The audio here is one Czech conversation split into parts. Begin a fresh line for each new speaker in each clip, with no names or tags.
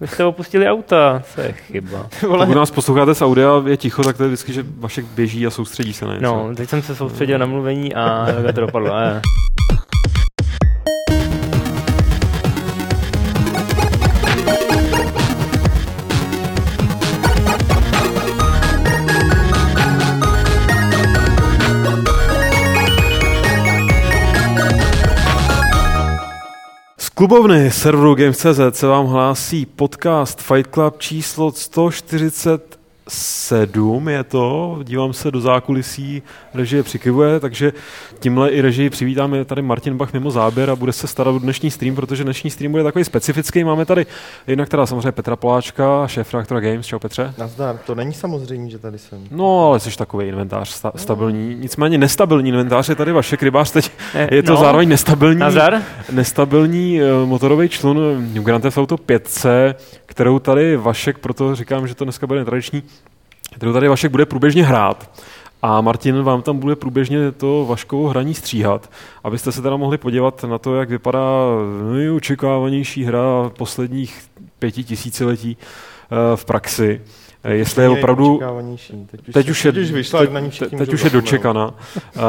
Vy jste opustili auta, to je chyba.
Pokud nás posloucháte z audia, je ticho, tak to je vždycky, že Vašek běží a soustředí se na něco.
No, teď jsem se soustředil na mluvení a jak to dopadlo. A...
klubovny serveru Games.cz se vám hlásí podcast Fight Club číslo 140 sedm je to, dívám se do zákulisí, režie přikivuje, takže tímhle i režii přivítám, je tady Martin Bach mimo záběr a bude se starat o dnešní stream, protože dnešní stream bude takový specifický. Máme tady jednak teda samozřejmě Petra Poláčka, šéf redaktora Games. Čau Petře.
Nazdar, to není samozřejmě, že tady jsem.
No, ale jsi takový inventář sta- stabilní. Nicméně nestabilní inventář je tady vaše rybář teď. Je to
no.
zároveň nestabilní,
Nazdar.
nestabilní uh, motorový člun Grand Theft Auto 5, kterou tady Vašek, proto říkám, že to dneska bude netradiční, kterou tady Vašek bude průběžně hrát. A Martin vám tam bude průběžně to Vaškovo hraní stříhat, abyste se teda mohli podívat na to, jak vypadá nejočekávanější hra posledních pěti tisíciletí uh, v praxi. Eh, Jestli je opravdu...
Teď už,
Teď už je,
teď vyšla,
teď, teď už je dočekaná. Uh,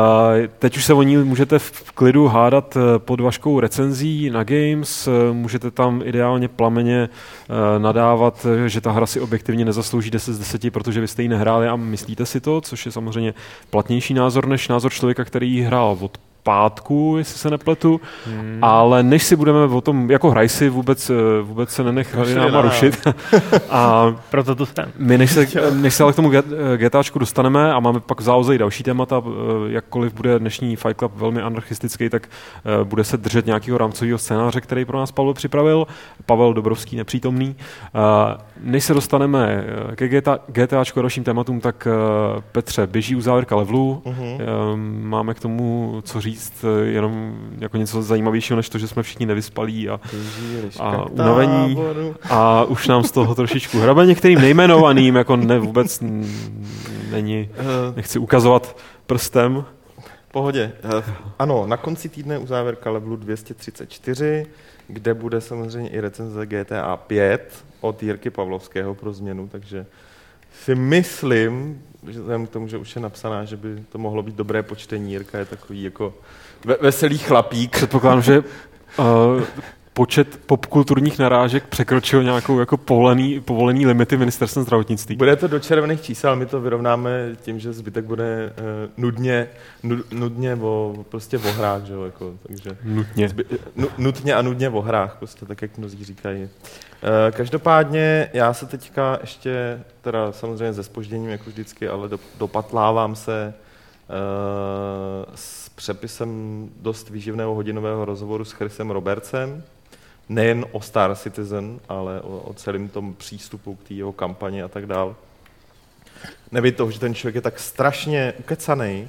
teď už se o ní můžete v klidu hádat eh, pod vaškou recenzí na Games, eh, můžete tam ideálně plameně eh, nadávat, eh, že ta hra si objektivně nezaslouží 10 z 10, protože vy jste ji nehráli a myslíte si to, což je samozřejmě platnější názor než názor člověka, který ji hrál od pátku, jestli se nepletu, hmm. ale než si budeme o tom, jako hraj si, vůbec, eh, vůbec se nenech
Rušili
náma
nás.
rušit. a
Proto tu jsem.
my, než se, než se ale k tomu GTAčku dostaneme a máme pak v záloze i další témata, eh, jakkoliv bude dnešní Fight Club velmi anarchistický, tak eh, bude se držet nějakého rámcového scénáře, který pro nás Pavel připravil. Pavel Dobrovský, nepřítomný. Eh, Než se dostaneme eh, ke GTA, GTAčku a dalším tématům, tak eh, Petře, běží u závěrka levelu. Eh, Máme k tomu co říct, eh, jenom jako něco zajímavějšího, než to, že jsme všichni nevyspalí a a unavení. a už nám z toho trošičku hrabe některým nejmenovaným, jako ne, vůbec není,
Eh,
nechci ukazovat prstem.
Pohodě. Eh, Ano, na konci týdne u závěrka levelu 234, kde bude samozřejmě i recenze GTA 5 od Jirky Pavlovského pro změnu, takže si myslím, že vzhledem k tomu, že už je napsaná, že by to mohlo být dobré počtení. Jirka je takový jako ve- veselý chlapík.
Předpokládám, že uh, počet popkulturních narážek překročil nějakou jako povolený, povolený limity ministerstvem zdravotnictví.
Bude to do červených čísel, my to vyrovnáme tím, že zbytek bude uh, nudně, nud, nudně o, prostě o hrách, že jo, jako, takže
Nutně.
zby, nu, nutně a nudně o hrách, prostě tak, jak mnozí říkají. Uh, každopádně já se teďka ještě, teda samozřejmě se spožděním, jako vždycky, ale do, dopatlávám se uh, s přepisem dost výživného hodinového rozhovoru s Chrisem Robertsem, nejen o Star Citizen, ale o, o celém tom přístupu k té jeho kampani a tak dál. Nebýt toho, že ten člověk je tak strašně ukecaný,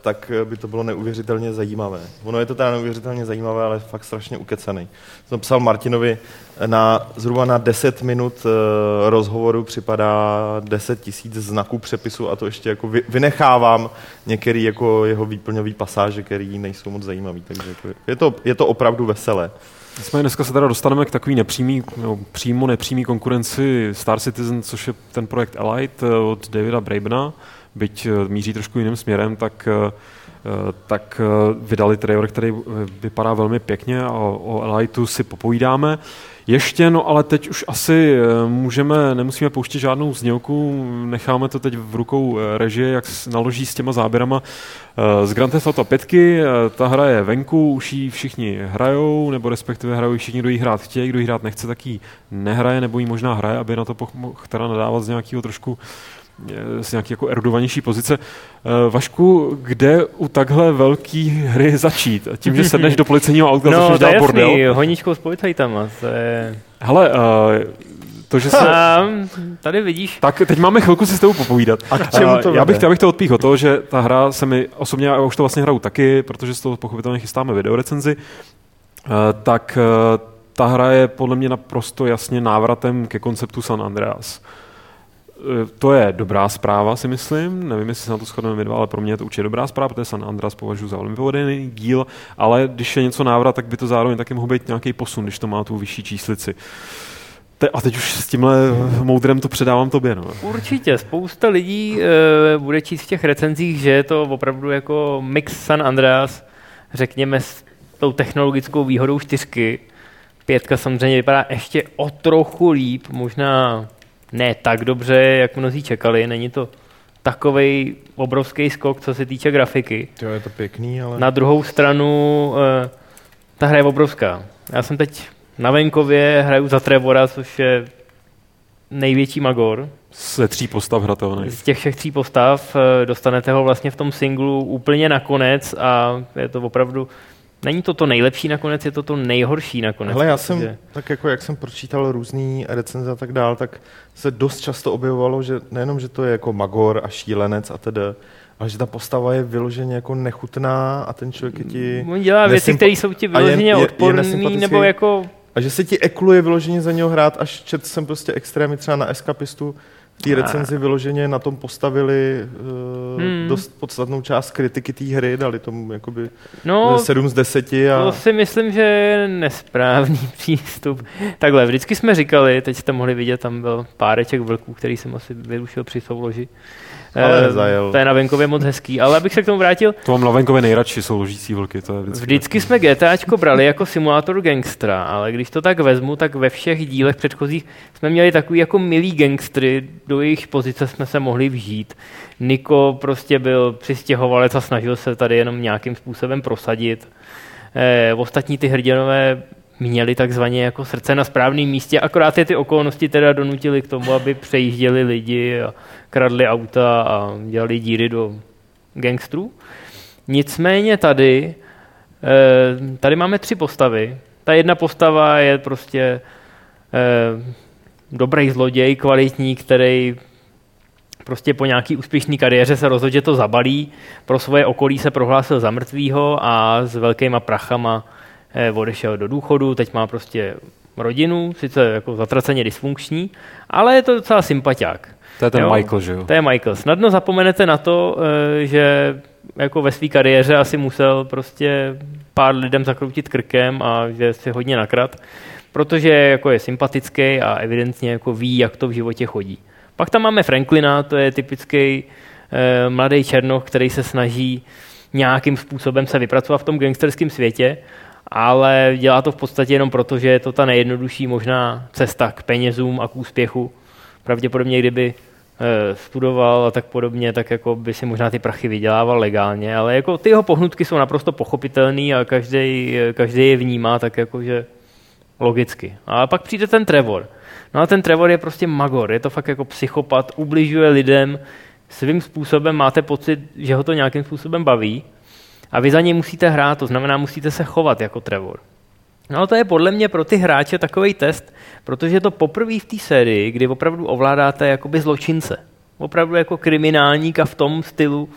tak by to bylo neuvěřitelně zajímavé. Ono je to teda neuvěřitelně zajímavé, ale fakt strašně ukecaný. Jsem psal Martinovi, na zhruba na 10 minut uh, rozhovoru připadá 10 tisíc znaků přepisu a to ještě jako vy, vynechávám některé jako jeho výplňové pasáže, které nejsou moc zajímavé. Takže jako je, to, je to opravdu veselé.
Nicméně dneska se teda dostaneme k takový nepřímý, no, přímo nepřímý konkurenci Star Citizen, což je ten projekt Elite eh, od Davida Brabena, byť eh, míří trošku jiným směrem, tak, eh, eh, tak vydali trailer, který vypadá velmi pěkně a o, Eliteu si popovídáme. Ještě, no ale teď už asi můžeme, nemusíme pouštět žádnou znělku, necháme to teď v rukou režie, jak naloží s těma záběrama z Grand Theft Auto 5, eh, ta hra je venku, už ji všichni hrajou, nebo respektive hrajou všichni, kdo ji hrát chtějí, kdo ji hrát nechce, tak ji nehraje, nebo ji možná hraje, aby na to mohl teda nadávat z nějakého trošku z nějaké jako erudovanější pozice. Eh, Vašku, kde u takhle velký hry začít? A Tím, že sedneš do policejního auta,
No,
začneš dát bordel.
jasný, honíčkou s policajtama. To je...
Hele, eh, to, že se...
A, tady vidíš.
Tak teď máme chvilku si s tebou popovídat.
A k čemu
Eh,
to
já bych, já bych to odpíchl to, že ta hra se mi osobně, já už to vlastně hraju taky, protože z toho pochopitelně chystáme videorecenzi, eh, tak eh, ta hra je podle mě naprosto jasně návratem ke konceptu San Andreas. Eh, To je dobrá zpráva, si myslím. Nevím, jestli se na to shodneme my dva, ale pro mě je to určitě dobrá zpráva, protože San Andreas považuji za velmi povedený díl, ale když je něco návrat, tak by to zároveň taky mohl být nějaký posun, když to má tu vyšší číslici. Te, a teď už s tímhle moudrem to předávám tobě. No.
Určitě, spousta lidí e, bude číst v těch recenzích, že je to opravdu jako mix San Andreas, řekněme s tou technologickou výhodou čtyřky. Pětka samozřejmě vypadá ještě o trochu líp, možná ne tak dobře, jak mnozí čekali. Není to takový obrovský skok, co se týče grafiky.
Jo, je to pěkný, ale...
Na druhou stranu, e, ta hra je obrovská. Já jsem teď na venkově, hraju za Trevora, což je největší magor.
Se tří postav hratelný.
Z těch všech tří postav eh, dostanete ho vlastně v tom singlu úplně nakonec a je to opravdu Není to to nejlepší nakonec, je to to nejhorší nakonec.
Hele, já jsem, že... tak jako jak jsem pročítal různý recenze a tak dál, tak se dost často objevovalo, že nejenom, že to je jako magor a šílenec a tedy, ale že ta postava je vyloženě jako nechutná a ten člověk je ti...
On dělá věci, které jsou ti vyloženě odporný, nebo jako...
A že se ti ekluje vyloženě za něho hrát, až čet jsem prostě extrémy třeba na eskapistu, té recenzi vyloženě na tom postavili uh, hmm. dost podstatnou část kritiky té hry, dali tomu jakoby no, 7 z 10. A...
To si myslím, že je nesprávný přístup. Takhle, vždycky jsme říkali, teď jste mohli vidět, tam byl páreček vlků, který jsem asi vyrušil při souloži.
Ale nezajel.
To je na venkově moc hezký, ale abych se k tomu vrátil.
To mám na venkově nejradši, jsou ložící vlky. To je vždycky,
vždycky jsme GTAčko brali jako simulátor gangstra, ale když to tak vezmu, tak ve všech dílech předchozích jsme měli takový jako milý gangstry, do jejich pozice jsme se mohli vžít. Niko prostě byl přistěhovalec a snažil se tady jenom nějakým způsobem prosadit. Eh, ostatní ty hrdinové měli takzvaně jako srdce na správném místě, akorát je ty okolnosti teda donutili k tomu, aby přejížděli lidi a kradli auta a dělali díry do gangstrů. Nicméně tady, eh, tady máme tři postavy. Ta jedna postava je prostě eh, dobrý zloděj, kvalitní, který prostě po nějaký úspěšné kariéře se rozhodl, že to zabalí, pro svoje okolí se prohlásil za mrtvýho a s velkýma prachama odešel do důchodu, teď má prostě rodinu, sice jako zatraceně dysfunkční, ale je to docela sympatiák.
To je ten jo? Michael, že jo?
To je Michael. Snadno zapomenete na to, eh, že jako ve své kariéře asi musel prostě pár lidem zakroutit krkem a že si hodně nakrat, protože jako je sympatický a evidentně jako ví, jak to v životě chodí. Pak tam máme Franklina, to je typický eh, mladý černoch, který se snaží nějakým způsobem se vypracovat v tom gangsterském světě ale dělá to v podstatě jenom proto, že je to ta nejjednodušší možná cesta k penězům a k úspěchu. Pravděpodobně, kdyby eh, studoval a tak podobně, tak jako by si možná ty prachy vydělával legálně, ale jako ty jeho pohnutky jsou naprosto pochopitelný a každý, každý je vnímá tak jako, že logicky. A pak přijde ten Trevor. No a ten Trevor je prostě magor, je to fakt jako psychopat, ubližuje lidem, svým způsobem máte pocit, že ho to nějakým způsobem baví, a vy za něj musíte hrát, to znamená, musíte se chovat jako Trevor. No to je podle mě pro ty hráče takový test, protože je to poprvé v té sérii, kdy opravdu ovládáte jakoby zločince. Opravdu jako kriminálníka v tom stylu,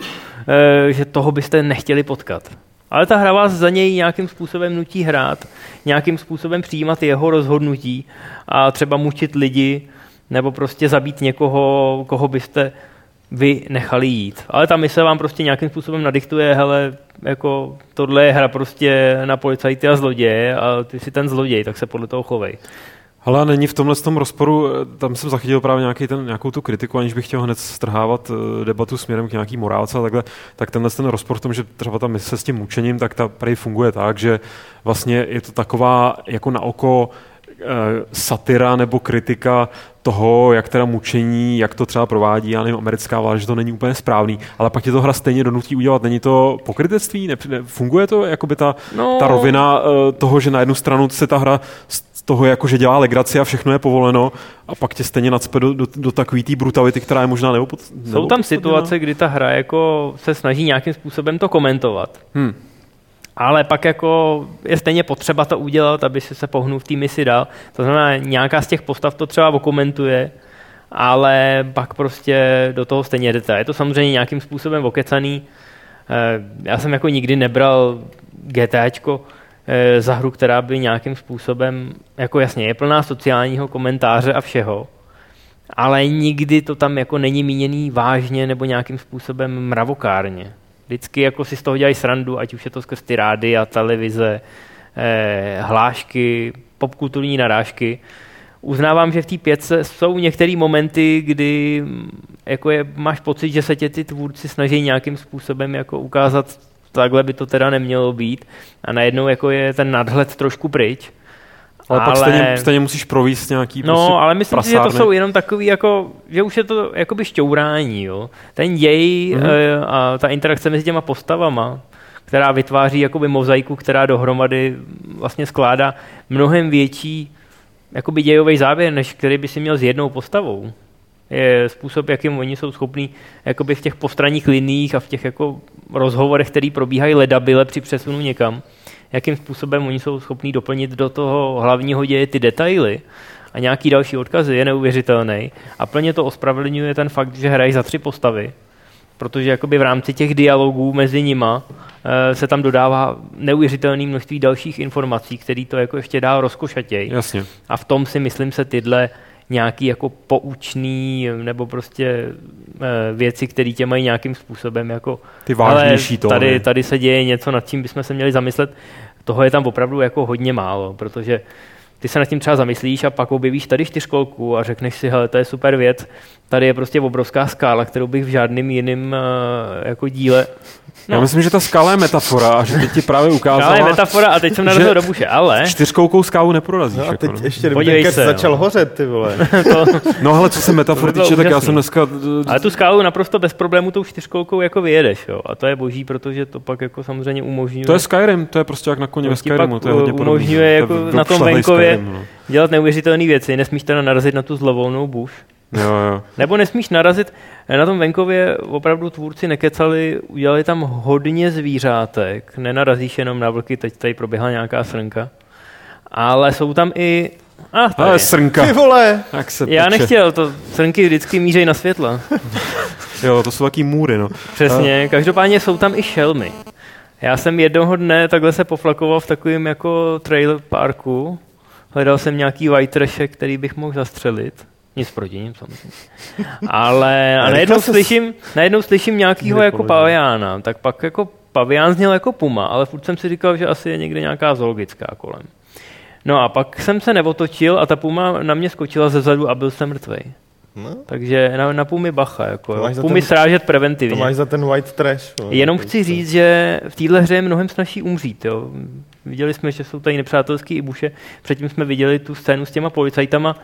eh, že toho byste nechtěli potkat. Ale ta hra vás za něj nějakým způsobem nutí hrát, nějakým způsobem přijímat jeho rozhodnutí a třeba mučit lidi, nebo prostě zabít někoho, koho byste vy nechali jít. Ale ta mise vám prostě nějakým způsobem nadiktuje, hele, jako tohle je hra prostě na policajty a zloděje a ty si ten zloděj, tak se podle toho chovej.
Ale není v tomhle tom rozporu, tam jsem zachytil právě nějaký ten, nějakou tu kritiku, aniž bych chtěl hned strhávat eh, debatu směrem k nějaký morálce a takhle, tak tenhle ten rozpor v tom, že třeba ta mise s tím mučením, tak ta prej funguje tak, že vlastně je to taková jako na oko eh, satira nebo kritika toho, jak teda mučení, jak to třeba provádí, já nevím, americká vláda, že to není úplně správný, ale pak tě to hra stejně donutí udělat. Není to pokrytectví? Ne, ne, funguje to jakoby ta, no. ta rovina uh, toho, že na jednu stranu se ta hra z toho, jako že dělá legraci a všechno je povoleno a pak tě stejně nacpe do, do, do takové té brutality, která je možná neopod,
Jsou tam situace, kdy ta hra jako se snaží nějakým způsobem to komentovat. Hmm ale pak jako je stejně potřeba to udělat, aby si se pohnul v té misi dál. To znamená, nějaká z těch postav to třeba okomentuje, ale pak prostě do toho stejně jdete. Je to samozřejmě nějakým způsobem okecaný. Eh, já jsem jako nikdy nebral GTAčko eh, za hru, která by nějakým způsobem, jako jasně, je plná sociálního komentáře a všeho, ale nikdy to tam jako není míněný vážně nebo nějakým způsobem mravokárně. Vždycky jako si z toho dělají srandu, ať už je to skrz ty rády a televize, eh, hlášky, popkulturní narážky. uznávám, že v té pětce jsou některé momenty, kdy mm, jako je, máš pocit, že se tě ty tvůrci snaží nějakým způsobem jako ukázat, takhle by to teda nemělo být a najednou jako je ten nadhled trošku pryč.
Ale, ale pak stejně, stejně musíš províst nějaký
No,
prostě
ale myslím si, že to jsou jenom takový, jako, že už je to jakoby šťourání, jo. Ten děj mm-hmm. a ta interakce mezi těma postavama, která vytváří jakoby mozaiku, která dohromady vlastně skládá mnohem větší jakoby dějový závěr, než který by si měl s jednou postavou. Je způsob, jakým oni jsou schopní jakoby v těch postranních liních a v těch jako rozhovorech, které probíhají ledabile při přesunu někam, jakým způsobem oni jsou schopní doplnit do toho hlavního děje ty detaily a nějaký další odkazy, je neuvěřitelný. A plně to ospravedlňuje ten fakt, že hrají za tři postavy, protože jakoby v rámci těch dialogů mezi nima eh, se tam dodává neuvěřitelné množství dalších informací, který to jako ještě dál rozkošatěj.
Jasně.
A v tom si myslím se tyhle nějaký jako poučný nebo prostě e, věci, které tě mají nějakým způsobem jako...
Ty vážnější
to. Tady, tady se děje něco, nad čím bychom se měli zamyslet. Toho je tam opravdu jako hodně málo, protože ty se nad tím třeba zamyslíš a pak objevíš tady čtyřkolku a řekneš si, hele, to je super věc, tady je prostě obrovská skála, kterou bych v žádným jiným uh, jako díle
No. Já myslím, že ta skála je metafora a že teď ti právě ukázala... Skála
je metafora a teď jsem narazil do buše, ale...
Čtyřkoukou skálu neprorazíš. No
a teď
jako,
ještě Podívej se, začal no. hořet, ty vole.
to... No ale co se metafory týče, tak já jsem dneska...
Ale tu skálu naprosto bez problému tou čtyřkoukou jako vyjedeš, jo. A to je boží, protože to pak jako samozřejmě umožňuje...
To je Skyrim, to je prostě jak na koně ve Skyrimu, to je hodně
umožňuje jako na tom venkově Skyrim, no. dělat neuvěřitelné věci. Nesmíš teda narazit na tu zlovolnou buš.
Jo, jo.
Nebo nesmíš narazit, na tom venkově opravdu tvůrci nekecali, udělali tam hodně zvířátek, nenarazíš jenom na vlky, teď tady proběhla nějaká srnka, ale jsou tam i
Ah, ale srnka.
Ty vole.
Jak se
Já nechtěl, to srnky vždycky mířejí na světla.
jo, to jsou taky můry, no.
Přesně, každopádně jsou tam i šelmy. Já jsem jednoho dne takhle se poflakoval v takovém jako trailer parku. Hledal jsem nějaký white trash, který bych mohl zastřelit. Nic proti ním samozřejmě. Ale a najednou, slyším, najednou slyším nějakýho jako paviána, tak pak jako pavián zněl jako puma, ale furt jsem si říkal, že asi je někde nějaká zoologická kolem. No a pak jsem se neotočil a ta puma na mě skočila ze zadu a byl jsem mrtvej. No. Takže na, na pumy bacha, jako pumy ten, srážet preventivně.
To máš za ten white trash.
No, Jenom chci říct, že v téhle hře je mnohem snažší umřít. Jo. Viděli jsme, že jsou tady nepřátelský ibuše, předtím jsme viděli tu scénu s těma policajtama,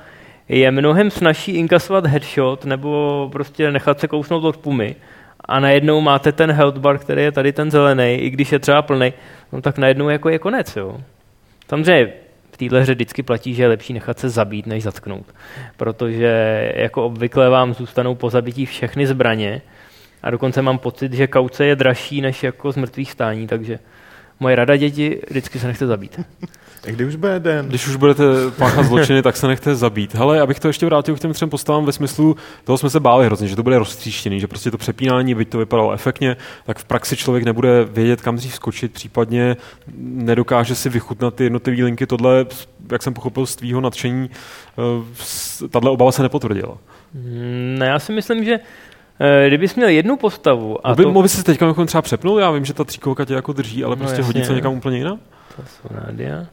je mnohem snažší inkasovat headshot nebo prostě nechat se kousnout od pumy a najednou máte ten health bar, který je tady ten zelený, i když je třeba plný, no tak najednou jako je konec. Jo. Samozřejmě v téhle hře vždycky platí, že je lepší nechat se zabít, než zatknout. Protože jako obvykle vám zůstanou po zabití všechny zbraně a dokonce mám pocit, že kauce je dražší než jako z mrtvých stání, takže moje rada děti, vždycky se nechte zabít.
Kdy už bude den?
Když už budete páchat zločiny, tak se nechte zabít. Hele, abych to ještě vrátil k těm třem postavám ve smyslu, toho jsme se báli hrozně, že to bude roztříštěný, že prostě to přepínání, byť to vypadalo efektně, tak v praxi člověk nebude vědět, kam dřív skočit, případně nedokáže si vychutnat ty jednotlivé linky. Tohle, jak jsem pochopil z tvýho nadšení, eh, tahle obava se nepotvrdila.
Ne, já si myslím, že kdybys měl jednu postavu...
A mohl by, to... se teďka třeba přepnul? Já vím, že ta tříkolka tě jako drží, ale no prostě jasně. hodí se někam úplně jinam?
To jsou nádia.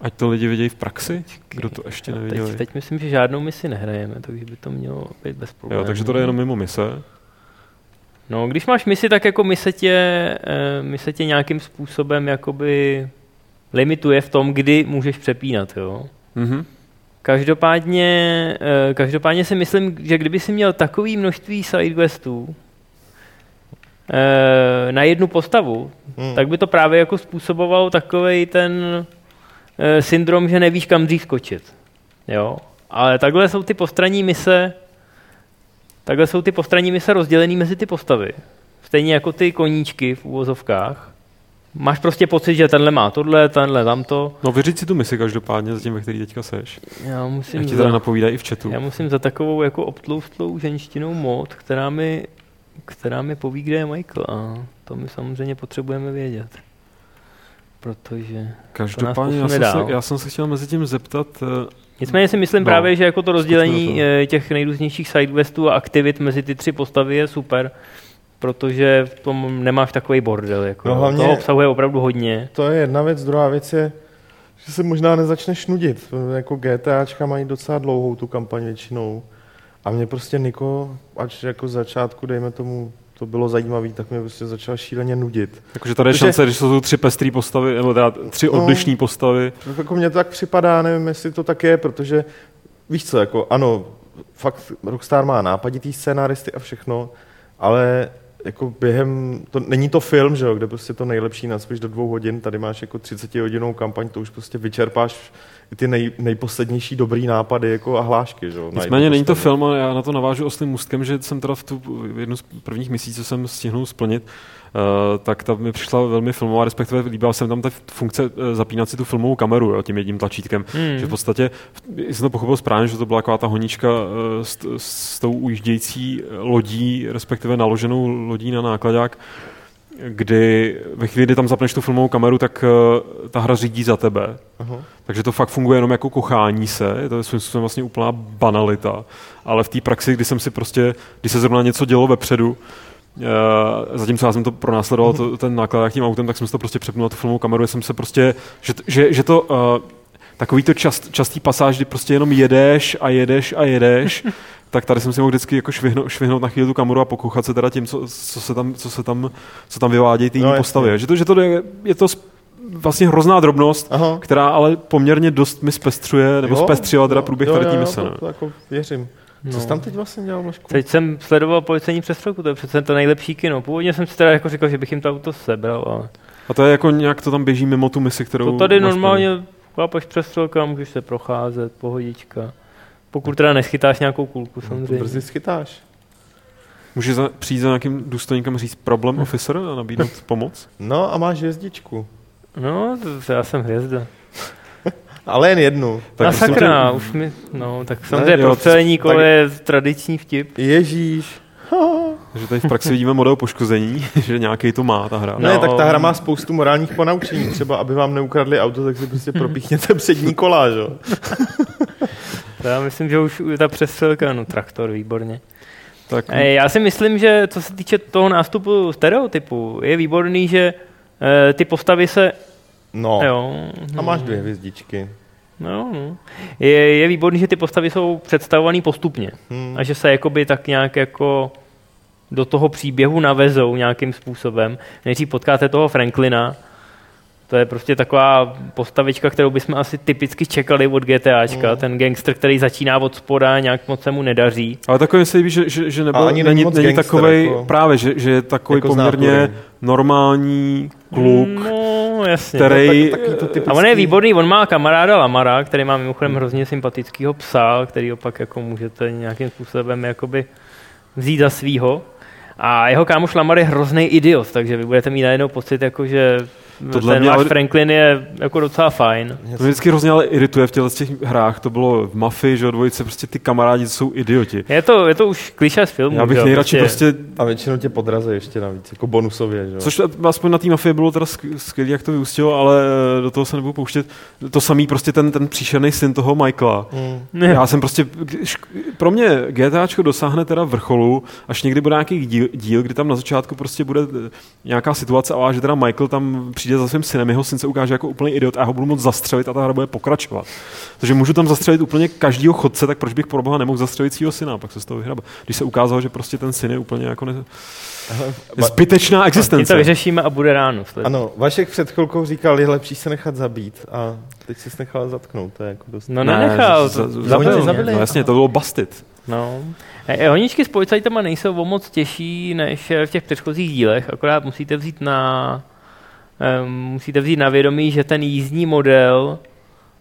Ať to lidi vidějí v praxi? Kdo to ještě neviděl?
Teď, teď myslím, že žádnou misi nehrajeme, takže by to mělo být bez problémů.
Jo, takže to jde jenom mimo mise.
No, když máš misi, tak jako mise tě, eh, mise tě nějakým způsobem jakoby limituje v tom, kdy můžeš přepínat, jo. Mm-hmm. Každopádně, eh, každopádně si myslím, že kdyby si měl takový množství sidequestů eh, na jednu postavu, hmm. tak by to právě jako způsobovalo takový ten eh, syndrom, že nevíš, kam dřív skočit. Jo? Ale takhle jsou ty postranní mise takhle jsou ty postranní mise rozdělené mezi ty postavy. Stejně jako ty koníčky v úvozovkách máš prostě pocit, že tenhle má tohle, tenhle tamto.
No vyřiď si tu misi každopádně zatím, ve který teďka seš.
Já musím
Já ti teda napovídají i v chatu.
Já musím za takovou jako obtloustlou ženštinou mod, která mi, která mi poví, kde je Michael a to my samozřejmě potřebujeme vědět. Protože
Každopádně já jsem, se, já jsem se chtěl mezi tím zeptat, uh,
Nicméně si myslím no, právě, že jako to rozdělení to. Eh, těch nejrůznějších sidewestů a aktivit mezi ty tři postavy je super protože v tom nemáš takový bordel. Jako, no, hlavně, toho obsahuje opravdu hodně.
To je jedna věc, druhá věc je, že se možná nezačneš nudit. Jako GTAčka mají docela dlouhou tu kampaň většinou. A mě prostě Niko, až jako z začátku, dejme tomu, to bylo zajímavé, tak mě prostě začal šíleně nudit.
Jakože tady je
Protože-
šance, když jsou tu tři pestrý postavy, nebo teda tři
No.
odlišné postavy.
Jako mně to tak připadá, nevím, jestli to tak je, protože víš co, jako ano, fakt Rockstar má nápaditý scénáristy a všechno, ale jako během, to není to film, že jo, kde prostě to nejlepší naspíš do dvou hodin, tady máš jako 30 hodinovou kampaň, to už prostě vyčerpáš i ty nej, nejposlednější dobrý nápady jako a hlášky, že jo.
Nicméně není to film, ale já na to navážu oslým můstkem, že jsem teda v tu jednu z prvních měsíců jsem stihnul splnit, tak ta mi přišla velmi filmová, respektive líbila jsem tam ta funkce uh, zapínat si tu filmovou kameru jo, tím jedním tlačítkem.
Hmm.
Že v podstatě, jsem to pochopil správně, že to byla taková ta honička uh, s, s tou ujíždějící lodí, respektive naloženou lodí na nákladák, kdy ve chvíli, kdy tam zapneš tu filmovou kameru, tak uh, ta hra řídí za tebe.
Aha.
Takže to fakt funguje jenom jako kochání se, to je svým způsobem vlastně úplná banalita, ale v té praxi, kdy jsem si prostě, když se zrovna něco dělo vepředu, zatímco já jsem to pronásledoval to, ten nákladák tím autem, tak jsem si to prostě přepnul na tu filmovou kameru, že jsem se prostě, že, že, že to uh, takový to čast, častý pasáž, kdy prostě jenom jedeš a jedeš a jedeš, tak tady jsem si mohl vždycky jako švihnout, švihnout na chvíli tu kameru a pokouchat se teda tím, co, co se tam, co se tam, co tam vyvádějí ty
No,
postavy. Že to, že to je, je to vlastně hrozná drobnost,
Aha.
která ale poměrně dost mi zpestřuje, nebo
Jo,
zpestřila teda
jo,
průběh
jo,
tady té
jo,
mise.
To,
no.
to jako věřím. Co
No.
jsi tam teď vlastně dělal, Vašku?
Teď jsem sledoval policejní přestřelku, to je přece to nejlepší kino. Původně jsem si teda jako říkal, že bych jim to auto sebral, ale
A to je jako nějak to tam běží mimo tu misi, kterou...
to tady normálně chápeš přestřelka, můžeš se procházet, pohodička. Pokud teda neschytáš nějakou kulku,
To
samozřejmě.
brzy schytáš.
plný. Může za, přijít za nějakým důstojníkem a říct problem officer a nabídnout pomoc?
No a máš hvězdičku.
No, to, to já jsem hvězda.
Ale jen jednu.
Tak
Na sakra,
tě-
už mi, no, tak samozřejmě
jo,
prostřelení
tak-
kole je tradiční vtip.
Ježíš.
Že tady v praxi vidíme model poškození, že nějaký to má ta hra.
No.
Ne, tak ta hra má spoustu morálních ponaučení. Třeba, aby vám neukradli auto, tak si prostě propíchněte přední kola, že? jo?
To já myslím, že už ta přestřelka, no traktor, výborně.
Tak
E, Já si myslím, že co se týče toho nástupu stereotypu, je výborný, že e, ty postavy se...
No.
Jo,
A máš dvě hvězdičky.
No, no. Je, je výborný, že ty postavy jsou představované postupně.
Hmm.
A že se jakoby tak nějak jako do toho příběhu navezou nějakým způsobem. Nejdřív potkáte toho Franklina, to je prostě taková postavička, kterou bychom asi typicky čekali od GTAčka.
Mm.
Ten gangster, který začíná od spoda, nějak moc se mu nedaří.
Ale takový se líbí, že, že, že nebyl,
ani není
není, takovej,
jako-
právě, že, že je takový
jako
poměrně
náturou.
normální kluk,
No, jasně.
který...
tak- taky to typický-
A on je výborný, on má kamaráda Lamara, který má mimochodem hrozně sympatického psa, který opak jako můžete nějakým způsobem jakoby vzít za svýho. A jeho kámoš Lamar je hrozný idiot, takže vy budete mít najednou pocit, jako, že
Tohle
ten
mě ale-
Franklin je jako docela fajn.
To mě vždycky hrozně ale irituje v těchto těch hrách, to bylo v Mafii, že dvojice, prostě ty kamarádi jsou idioti.
Je to, je to už kliše z filmu.
Já bych nejradši prostě,
A většinou tě podrazí ještě navíc, jako bonusově, že? jo?
což aspoň na té Mafii bylo teda skv- skvělé, jak to vyústilo, ale eh, do toho se nebudu pouštět. To samý prostě ten, ten příšerný syn toho Michaela.
Ne.
Já jsem prostě, pro mě GTAčko dosáhne teda vrcholu, až někdy bude nějaký díl, díl, kdy tam na začátku prostě bude eh, nějaká situace, a že teda Michael tam přijde za svým synem, jeho syn se ukáže jako úplný idiot a já ho budu moc zastřelit a ta hra bude pokračovat. Takže můžu tam zastřelit úplně každýho chodce, tak proč bych pro boha nemohl zastřelit svého syna, pak se z toho vyhrabat. Když se ukázalo, že prostě ten syn je úplně jako ne... zbytečná
Tím to
existence.
vyřešíme a bude ráno. sledujte.
Ano, Vašek před chvilkou říkal, je lepší se nechat zabít a teď jsi nechal zatknout, to je jako dost...
No nenechal,
z- z-
to
z-
zabil
zabili.
No jasně, to bylo busted.
No. E, e, honičky s policajtama nejsou o moc těžší než v těch předchozích dílech, akorát musíte vzít na musíte vzít na vědomí, že ten jízdní model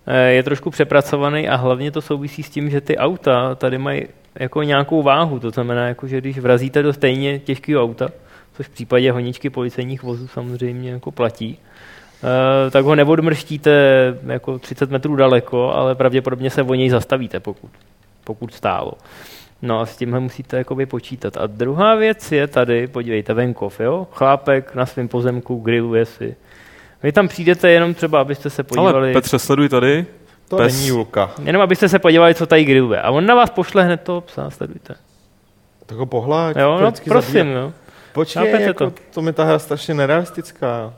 eh, je trošku přepracovaný a hlavně to souvisí s tím, že ty auta tady mají jako nějakou váhu, to znamená, jako, že když vrazíte do stejně těžkého auta, což v případě honičky policejních vozů samozřejmě jako platí, eh, tak ho neodmrštíte jako 30 metrů daleko, ale pravděpodobně se o něj zastavíte, pokud, pokud stálo. No a s tímhle musíte jakoby počítat. A druhá věc je tady, podívejte, venkov, jo? Chlápek na svém pozemku grilluje si. Vy tam přijdete jenom třeba, abyste se podívali,
Ale Petře, sleduj tady.
To
Pes.
není Julka.
jenom abyste se podívali, co tady grilluje. A on na vás pošle hned toho psa, sledujte.
Tak ho pohled.
Jo, no prosím, no.
Počkej, jako,
to?
to? to mi ta hra strašně nerealistická.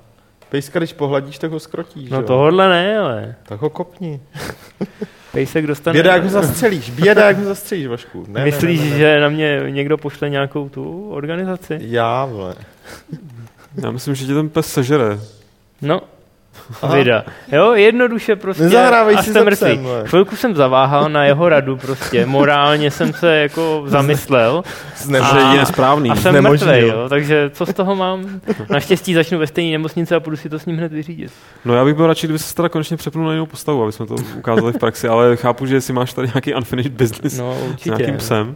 Pejska, když pohladíš, tak ho skrotíš.
No
jo?
tohle ne, ale
Tak ho kopni.
pejsek dostane...
Běda, jak ho zastřelíš. Běda, jak ho zastřelíš, Vašku. Ne,
Myslíš,
ne, ne, ne, ne.
že na mě někdo pošle nějakou tu organizaci?
Já, vole.
Já myslím, že tě ten pes sežere.
No,
Aha.
vida. Jo, jednoduše prostě.
Nezahrávej
a
si
jste
za
mrtvý. Chvilku jsem zaváhal na jeho radu prostě. Morálně jsem se jako zamyslel.
Znem,
Že je nesprávný.
A jsem
Znemožnil.
mrtvý, jo, takže co z toho mám? Naštěstí začnu ve stejné nemocnici a půjdu si to s ním hned vyřídit.
No já bych byl radši, kdyby se teda konečně přepnul na jinou postavu, aby jsme to ukázali v praxi, ale chápu, že si máš tady nějaký unfinished business
No,
s nějakým psem.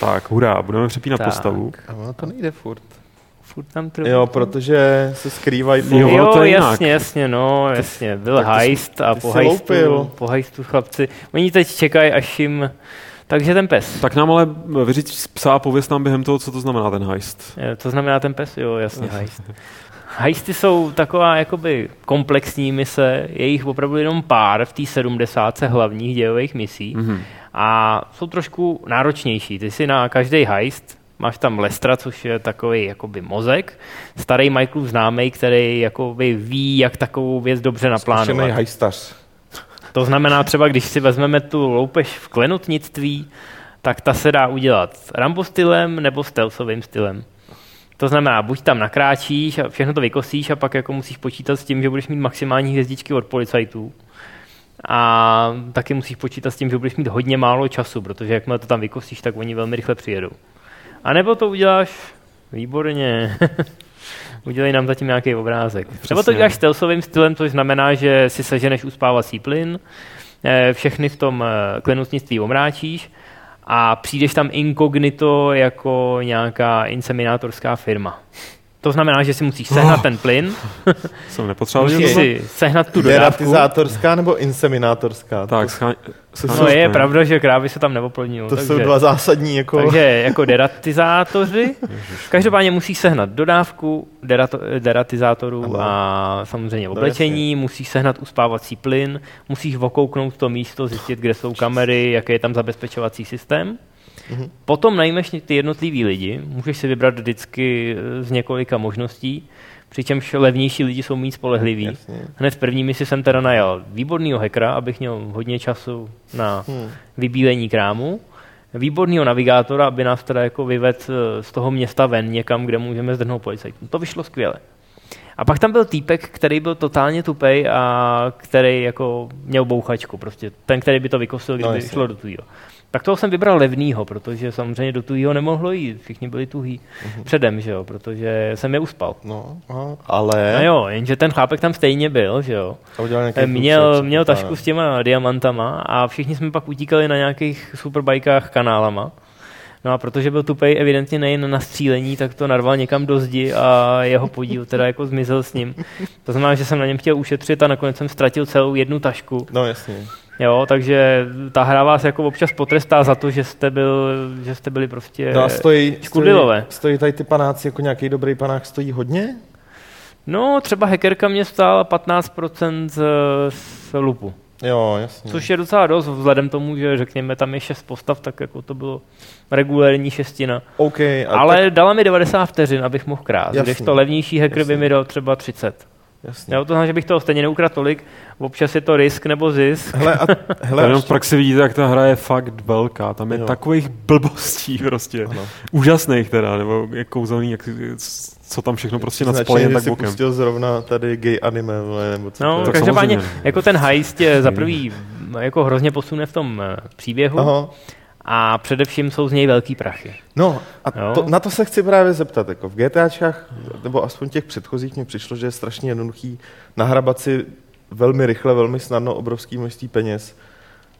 Tak, hurá, budeme přepínat
Tak.
postavu.
A ono to nejde furt.
Furt tam trvá.
Jo, protože se skrývají po...
Jo,
Jo,
to je jinak.
jasně, jasně, no, jasně. Byl
tak
hajst a po
loupil.
po hajstu chlapci. Oni teď čekají, až jim... Takže ten pes.
Tak nám ale vyříct psa a pověst nám během toho, co to znamená ten heist.
Eh, To znamená ten pes? Jo, jasně, hajst. Hajsty jsou taková jakoby komplexní mise, je jich opravdu jenom pár v té 70 hlavních dějových misí
Mhm.
a jsou trošku náročnější. Ty si na každý heist máš tam Lestra, což je takový jakoby mozek, starý Michaelův známý, který jakoby ví, jak takovou věc dobře naplánovat.
Zkušený hajstař.
To znamená třeba, když si vezmeme tu loupež v klenotnictví, tak ta se dá udělat Rambo stylem nebo stealthovým stylem. To znamená, buď tam nakráčíš a všechno to vykosíš a pak jako musíš počítat s tím, že budeš mít maximální hvězdičky od policajtů. A taky musíš počítat s tím, že budeš mít hodně málo času, protože jakmile to tam vykosíš, tak oni velmi rychle přijedou. A nebo to uděláš výborně. Udělej nám zatím nějaký obrázek. Třeba to
Přesně.
uděláš stealthovým stylem, což znamená, že si seženeš uspávací plyn, eh, všechny v tom eh, klenutnictví omráčíš a přijdeš tam inkognito jako nějaká inseminátorská firma. To znamená, že si musíš sehnat ten plyn,
Jsem nepotřeboval
musíš si sehnat tu dodávku.
Deratizátorská nebo inseminátorská?
Tak,
to,
schá...
No je pravda, že krávy se tam neoplodňují.
to
takže,
jsou dva zásadní jako...
takže jako deratizátoři, každopádně musíš sehnat dodávku derato, deratizátorů
Ano.
a samozřejmě
No,
oblečení, musíš sehnat uspávací plyn, musíš vokouknout to místo, zjistit, kde jsou kamery, jaký je tam zabezpečovací systém.
Mhm.
Potom najmeš ty jednotlivý lidi, můžeš si vybrat vždycky eh, z několika možností, přičemž levnější lidi jsou méně spolehliví.
Jasně.
Hned v první misi jsem teda najal výborného hackera, abych měl hodně času na
Hmm.
vybílení krámu, výborného navigátora, aby nás teda jako vyvedl eh, z toho města ven někam, kde můžeme zdrhnout policajtům. To vyšlo skvěle. A pak tam byl týpek, který byl totálně tupej a který jako měl bouchačku, prostě ten, který by to vykosil, kdyby
No,
šlo do tujího. Tak toho jsem vybral levnýho, protože samozřejmě do tujího nemohlo jít, všichni byli tuhý
Mhm.
předem, že jo, protože jsem je uspal.
No, aha, ale...
No jo, jenže ten chlápek tam stejně byl, že jo.
A udělal
Eh, Měl,
průšvih,
měl tašku s těma diamantama a všichni jsme pak utíkali na nějakých superbajkách kanálama. No a protože byl tupej evidentně nejen na střílení, tak to narval někam do zdi a jeho podíl teda jako zmizel s ním. To znamená, že jsem na něm chtěl ušetřit a nakonec jsem ztratil celou jednu tašku.
No jasně.
Jo, takže ta hra vás jako občas potrestá za to, že jste, byl, že jste byli prostě
No a stojí, stojí,
škudlilové.
stojí tady ty panáci jako nějaký dobrý panák stojí hodně?
No, třeba hackerka mě stála 15% z, z lupu.
Jo, jasně.
Což je docela dost, vzhledem tomu, že řekněme tam je šest postav, tak jako to bylo regulérní šestina.
OK, a
Ale
tak,
dala mi 90 vteřin, abych mohl krát. Když to levnější hacker by
Jasně.
mi dal třeba 30.
jasně.
Jo, to znamená, že bych toho stejně neukradl tolik. Občas je to risk nebo zisk.
Hele, a, hele,
Tady jenom v praxi vidíte, jak ta hra je fakt velká. Tam je
Jo.
takových blbostí prostě.
Ano.
Úžasných teda, nebo jak kouzelný, jak, co tam všechno prostě nadspali jen
že
tak bokem.
pustil zrovna tady gay anime, nebo co
No,
to je.
Tak
každopádně,
samozřejmě.
jako ten heist je za prvý jako hrozně posune v tom eh, příběhu
Aha.
A především jsou z něj velký prachy.
No, a
Jo.
to, na to se chci právě zeptat. Jako v GTAčkách, nebo aspoň těch předchozích, mi přišlo, že je strašně jednoduchý nahrabat si velmi rychle, velmi snadno obrovský množství peněz.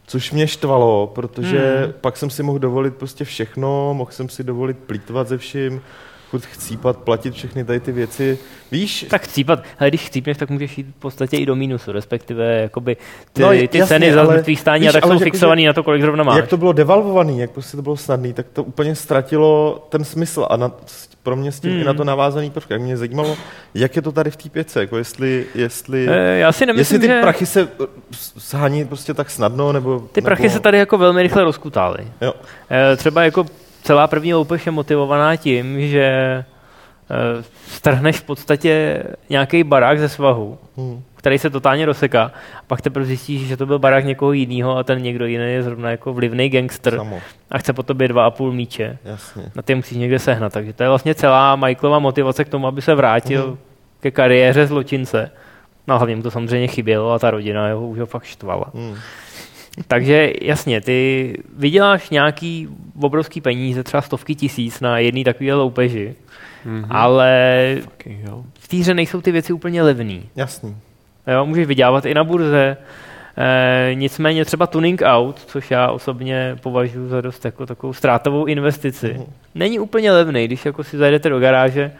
Což mě štvalo, protože
Hmm.
pak jsem si mohl dovolit prostě všechno, mohl jsem si dovolit plítvat ze vším, furt chcípat, platit všechny tady ty věci. Víš,
Tak chcípat, ale když chcípneš, tak můžeš jít v podstatě i do mínusu, respektive jakoby ty,
No,
ty
jasně,
ceny za
ale
mrtvých stání
víš,
a tak jsou
jako,
fixovaný
že-
na to, kolik zrovna máš.
jak to bylo devalvovaný, jak prostě to bylo snadný, tak to úplně ztratilo ten smysl a na, pro mě s tím
Hmm.
i na to navázaný prvek. Jak mě zajímalo, jak je to tady v té pěce, jako jestli, jestli,
Eh, Já si
jestli
nemyslím,
ty
že
prachy se eh, shání prostě tak snadno, nebo...
ty
nebo,
prachy se tady jako velmi rychle rozkutály.
Jo.
Eh, Třeba jako celá první loupež je motivovaná tím, že eh, strhneš v podstatě nějaký barák ze svahu,
Hmm.
který se totálně rozseká, a pak teprve zjistíš, že to byl barák někoho jiného a ten někdo jiný je zrovna jako vlivný gangster
Samo,
a chce po tobě dva a půl míče.
jasně.
Na ty musíš někde sehnat. Takže to je vlastně celá Michaelova motivace k tomu, aby se vrátil
Mhm.
ke kariéře zločince. No hlavně mu to samozřejmě chybělo a ta rodina jeho už ho fakt štvala.
Hmm.
Takže jasně, ty vyděláš nějaký obrovský peníze, třeba stovky tisíc na jedný takový loupeži,
Mhm.
ale
jo.
v té hře nejsou ty věci úplně levný.
Jasný.
Jo, můžeš vydělávat i na burze, e, nicméně třeba tuning out, což já osobně považuji za dost jako takovou ztrátovou investici,
Mhm.
není úplně levný, když jako si zajdete do garáže,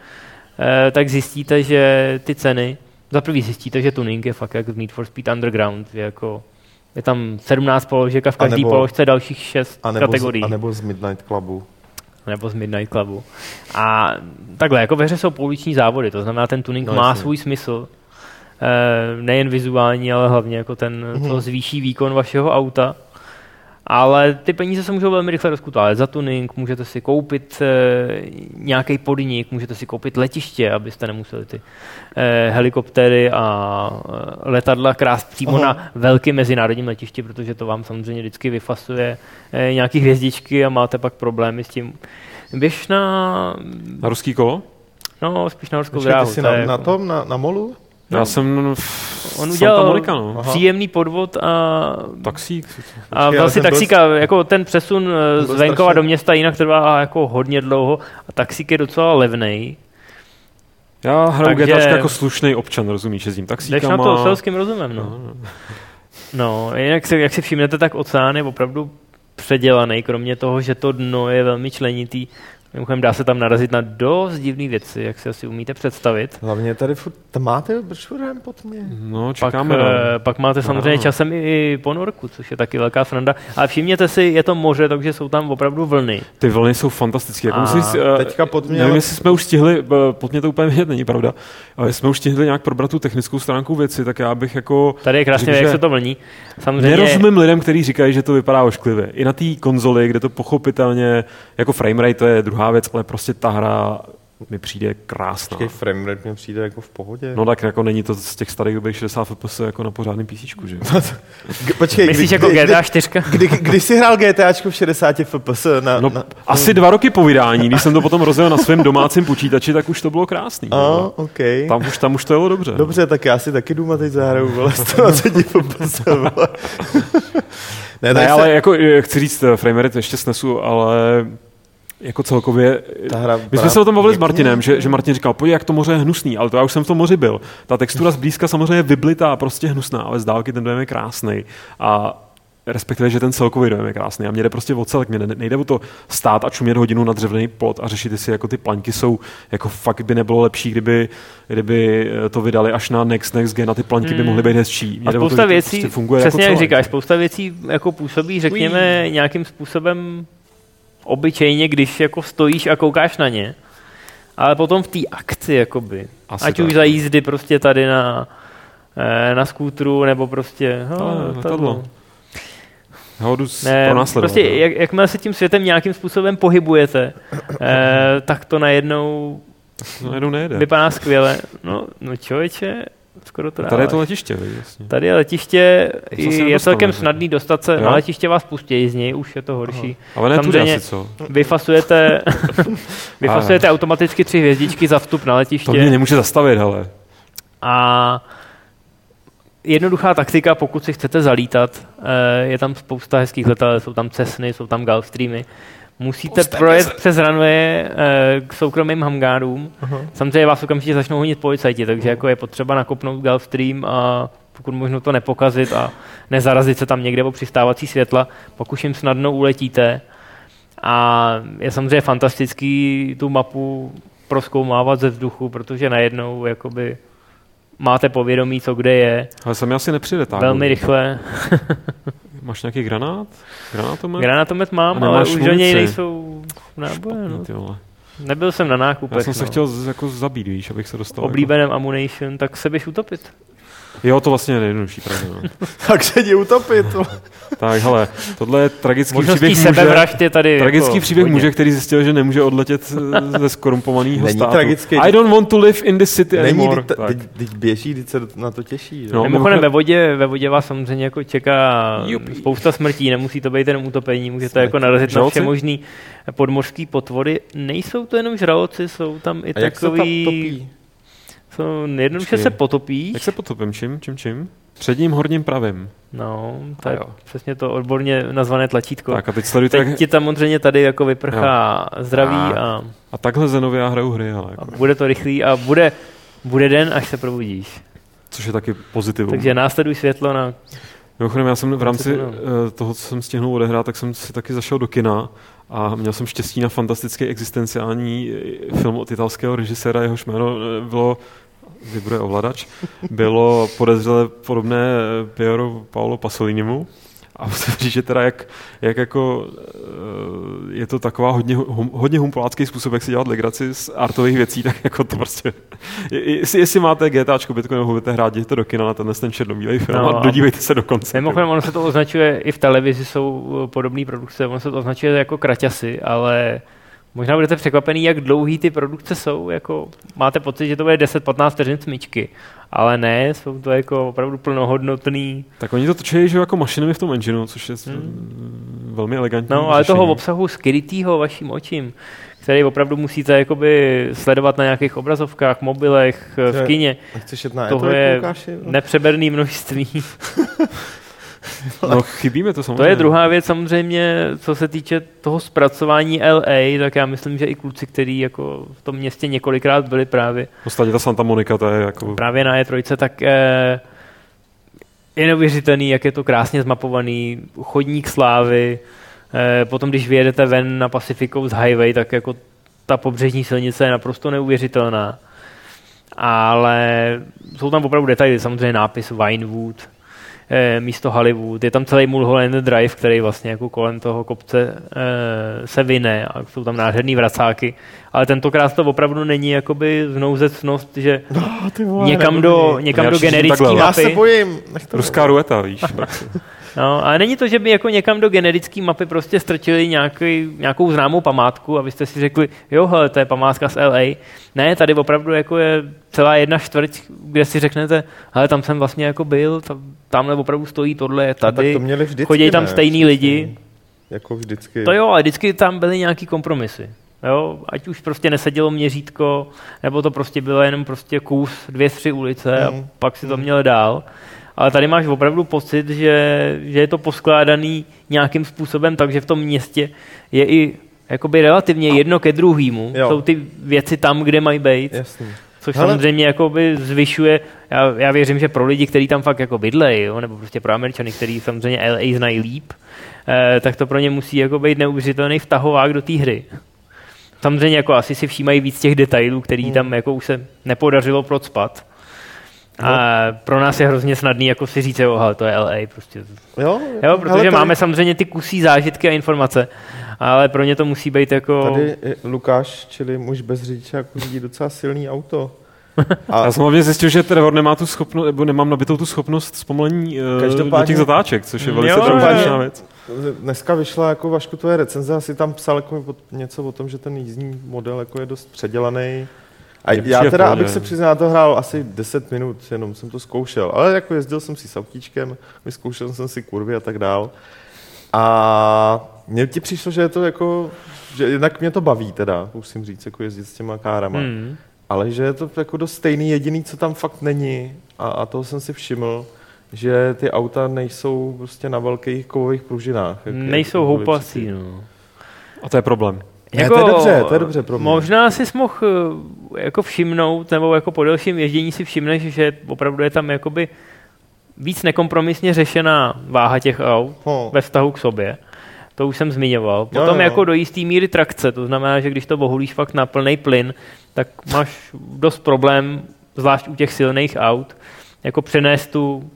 e, tak zjistíte, že ty ceny, za prvý zjistíte, že tuning je fakt jak v Need for Speed Underground, je jako je tam 17 položek a v každé položce dalších 6
A nebo,
kategorií.
z, a nebo z Midnight Clubu.
nebo z Midnight Clubu. A takhle, jako ve hře jsou pouliční závody, to znamená, ten tuning
No,
má
jasně.
svůj smysl. E, nejen vizuální, ale hlavně jako ten,
Mhm.
to zvýší výkon vašeho auta. Ale ty peníze se můžou velmi rychle rozkutávat. Za tuning můžete si koupit e, nějaký podnik, můžete si koupit letiště, abyste nemuseli ty e, helikoptéry a e, letadla krást přímo
Aha.
na velkém mezinárodním letišti, protože to vám samozřejmě vždycky vyfasuje e, nějaký hvězdičky a máte pak problémy s tím. Běž na,
Na ruský kolo?
no, spíš na horskou
ty
dráhu.
jsi
to je
na, na
jako
tom, na, na molu?
No.
Já jsem v
On
Santa
udělal-
Monica, no.
Příjemný podvod a,
Taxík.
a vlastně
ten byl-
taxíka, jako ten přesun eh, z venkova do města jinak trvá jako hodně dlouho a taxík je docela levnej.
Já hraju
Takže-
jako slušný občan, rozumíš, jezdím
Jdeš
taxíkama.
na to selským rozumem, no.
No,
No, jinak si, jak si všimnete, tak oceán je opravdu předělaný, kromě toho, že to dno je velmi členitý. Mimochodem dá se tam narazit na dost divné věci, jak si asi umíte představit.
Hlavně tady furt, tam máte bršurem pod mě.
no
Pak,
čekáme na...
eh, pak máte samozřejmě
No.
časem i ponorku, což je taky velká sranda. Ale všimněte si, je to moře, takže jsou tam opravdu vlny.
Ty vlny jsou fantastické. Jako
A
musím, si, eh,
teďka pod mě,
Nevím, jestli jsme už stihli, eh, pod mě to úplně vidět není pravda, ale jsme už stihli nějak probrat tu technickou stránku věci, tak já bych jako...
Tady je krásně,
Řekl,
jak se to vlní. Samozřejmě,
Nerozumím lidem, kteří říkají, že to vypadá ošklivě. I na té konzoli, kde to pochopitelně, jako framerate to je druhá věc, ale prostě ta hra mi přijde krásná.
Počkej, framerate mi přijde jako v pohodě.
No tak jako není to z těch starých dobrých 60 FPS jako na pořádném PC, že?
Počkej,
Myslíš
kdy,
jako
kdy,
GTA 4?
Kdy, kdy, kdy jsi hrál GTAčko v 60 FPS na,
No,
na,
asi dva roky po vydání, když jsem to potom rozjel na svém domácím počítači, tak už to bylo krásný.
A,
no.
OK.
Tam už, tam už to jelo dobře.
Dobře, tak já si taky Duma teď zahraju, vole, 120 FPS, ne,
Ne,
tak
ale
se,
jako eh, chci říct, eh, framerate ještě snesu, ale jako celkově...
ta hra
My jsme se o tom bavili s Martinem, že, že Martin říkal, pojď, jak to moře je hnusný, ale to já už jsem v tom moři byl. Ta textura zblízka samozřejmě je vyblitá, prostě hnusná, ale z dálky ten dojem je krásný. A respektive, že ten celkový dojem je krásný. A mě jde prostě o celek, mě ne- nejde o to stát a čumět hodinu na dřevěný plot a řešit, jestli jako ty plaňky jsou, jako fakt by nebylo lepší, kdyby, kdyby eh, to vydali až na next, next gen a ty plaňky by
Hmm.
mohly být hezčí. Mě
A spousta
to
věcí,
prostě funguje
přesně
jako
jak
celek.
říkáš, spousta věcí jako působí, řekněme, nějakým způsobem obyčejně, když jako stojíš a koukáš na ně. Ale potom v té akci, jakoby,
Asi
ať
tak.
už za jízdy prostě tady na, eh, na skútru, nebo prostě
Ale
no,
letadlo. Já ho jdu s-
Ne, prostě jak, jakmile se tím světem nějakým způsobem pohybujete, eh, tak to najednou
No, jednou nejede.
vypadá skvěle. No, no člověče, skoro to
Tady je to letiště, viď, jasně.
Tady je letiště,
To
je celkem
že?
snadný dostat se,
Jo?
na letiště vás pustí z něj, už je to horší.
Ale ne
Samozřejmě-
asi, co?
Vyfasujete, vyfasujete automaticky tři hvězdičky za vstup na
To mě
letiště
nemůže zastavit, hele.
a jednoduchá taktika, pokud si chcete zalítat, eh, je tam spousta hezkých letadel, jsou tam Cessny, jsou tam Gulfstreamy, musíte projet přes runway eh, k soukromým hangárům. Samozřejmě vás okamžitě začnou honit policajti, takže jako je potřeba nakopnout Gulfstream a pokud možno to nepokazit a nezarazit se tam někde o přistávací světla, pak už jim snadno uletíte. A je samozřejmě fantastický tu mapu proskoumávat ze vzduchu, protože najednou jakoby máte povědomí, co kde je,
Ale sem asi nepřijde tak.
velmi rychle.
Máš nějaký granát? Granátomet?
Granatomet
A
mám, ale už do něj nejsou náboje. No. Nebyl jsem na nákupech.
Já jsem se
no.
chtěl z- jako zabít, víš, abych se dostal.
oblíbeném ammunition, tak se běž utopit.
Jo, to vlastně je nejjednodušší, pravda. No.
tak se jdi utopit.
tak, hele, tohle je tragický
Možností
příběh muže,
sebevražd je tady
tragický
jako
příběh
hodně.
muže, který zjistil, že nemůže odletět ze skorumpovaného
Není
státu.
tragický.
I don't want to live in this city
Není,
anymore.
teď,
Tak.
teď, teď běží, teď se na to těší.
No.
No.
Mimochodem ve vodě, ve vodě vás samozřejmě jako čeká
Jupi.
spousta smrtí, nemusí to být jenom utopení, můžete
Smrti.
jako narazit na vše možný podmořský potvody. Nejsou to jenom žraloci, jsou tam i
A jak se tam
takový...
topí?
Jsou, jednoduše
Počkej.
se potopí.
Jak se potopím? Čím? Čím? Čím? Předním horním pravým.
No, to
A
je
jo.
přesně to odborně nazvané tlačítko.
Tak a teď sledujte,
Teď
jak...
ti tam samozřejmě tady jako vyprchá zdraví
Tak.
a,
A takhle Zenově já hraju hry, ale
a
jako,
bude to rychlý a bude, bude den, až se probudíš.
což je taky pozitivum.
Takže následuj světlo na...
Mimochodem, já jsem v rámci eh, toho, co jsem stihnul odehrát, tak jsem si taky zašel do kina a měl jsem štěstí na fantastický existenciální eh, film od italského režiséra, jehož jméno eh, bylo vybruje ovladač, bylo podezřele podobné eh, Piero Paolo Pasolinimu. A musím říct, že teda jak, jak jako eh, je to taková hodně, hum, hodně humpolácký způsob, jak si dělat legraci z artových věcí, tak jako to prostě, je- jestli, jestli máte GTAčko Bitcoin, ho budete hrát, jděte do kina na tenhle ten černobílej film
No
a
a-
dodívejte se do konce.
Mimochodem, ono se to označuje, i v televizi jsou eh, podobné produkce, ono se to označuje jako kraťasy, ale možná budete překvapený, jak dlouhý ty produkce jsou, jako máte pocit, že to bude 10-15 vteřin smyčky, ale ne, jsou to jako opravdu plnohodnotný,
Tak oni to točí že jo, jako mašinami v tom engineu, což je hmm. velmi elegantní
no ale
řešení.
toho obsahu skrytýho vaším očím, který opravdu musíte jakoby sledovat na nějakých obrazovkách, mobilech, v kině,
Chceš jet na
toho
E3,
je nepřeberný množství.
No chybíme to samozřejmě.
To je druhá věc samozřejmě, co se týče toho zpracování LA, tak já myslím, že i kluci, kteří jako v tom městě několikrát byli právě,
Ostatně ta Santa Monica, to je jako...
právě na E3, tak eh, je neuvěřitelný, jak je to krásně zmapovaný, chodník slávy, eh, potom když vyjedete ven na Pacific Coast Highway, tak jako ta pobřežní silnice je naprosto neuvěřitelná. Ale jsou tam opravdu detaily, samozřejmě nápis Vinewood, místo Hollywood, je tam celý Mulholland Drive, který vlastně jako kolem toho kopce eh, se vyne a jsou tam nádherný vracáky, ale tentokrát to opravdu není jakoby znouzecnost, že
ty vole,
někam do, někam
Já
do generické
takhle,
Já se
mapy.
bojím.
Ruská rueta, víš.
No, ale není to, že by jako někam do generické mapy prostě strčili nějaký, nějakou známou památku a vy jste si řekli, jo, hele, to je památka z LA. Ne, tady opravdu jako je celá jedna čtvrť, kde si řeknete, hele, tam jsem vlastně jako byl, tam, tamhle opravdu stojí tohle, je
No, tak
tady,
to měli vždycky,
chodí tam
ne?
stejný lidi.
Jako vždycky.
To jo, ale vždycky tam byly nějaký kompromisy. Jo, ať už prostě nesedělo měřítko, nebo to prostě bylo jenom prostě kus, dvě, tři ulice a
Mhm.
pak si to měl dál. Ale tady máš opravdu pocit, že, že je to poskládaný nějakým způsobem, takže v tom městě je i jakoby relativně jedno ke druhému. Jsou ty věci tam, kde mají být,
Jasný.
což
Hele.
samozřejmě jakoby zvyšuje, já, já věřím, že pro lidi, kteří tam fakt jako bydlejí, nebo prostě pro Američany, kteří samozřejmě LA znají líp, eh, tak to pro ně musí jako být neuvěřitelný vtahovák do té hry. Samozřejmě jako asi si všímají víc těch detailů, který
Hmm.
tam jako už se nepodařilo procpat. A pro nás je hrozně snadný jako si říct, jo, to je LA prostě.
Jo,
Jo, protože
hele, tady,
máme samozřejmě ty kusí zážitky a informace, ale pro ně to musí být jako...
Tady je Lukáš, čili muž bez řidiče, jako řídí docela silný auto. A
Já jsem hlavně zjistil, že Trevor nemá tu schopnost, nebo nemám nabitou tu schopnost zpomalení uh, do
Každopádně-
těch zatáček, což je
Mm,
velice
jo.
věc.
dneska vyšla jako Vašku tvoje recenze, asi tam psal jako něco o tom, že ten jízdní model jako je dost předělaný. A já teda, abych se přiznal, to hrál asi 10 minut, jenom jsem to zkoušel. Ale jako jezdil jsem si s autíčkem, vyzkoušel jsem si kurvy a tak dál. A mně ti přišlo, že je to jako, že jednak mě to baví teda, musím říct, jako jezdit s těma kárama.
Hmm.
Ale že je to jako dost stejný, jediný, co tam fakt není, a, a toho jsem si všiml, že ty auta nejsou prostě na velkých kovových pružinách. jak-
Nejsou
byly
houpací, no.
A to je problém.
Ne, to je dobře, to je dobře pro mě.
Možná si mohl eh, jako všimnout, nebo jako po delším ježdění si všimneš, že opravdu je tam jakoby víc nekompromisně řešená váha těch aut
Ho.
ve vztahu k sobě. To už jsem zmiňoval.
Jo,
Potom
jo.
jako do jisté míry trakce, to znamená, že když to bohulíš fakt na plný plyn, tak máš dost problém, zvlášť u těch silných aut, jako přenést tu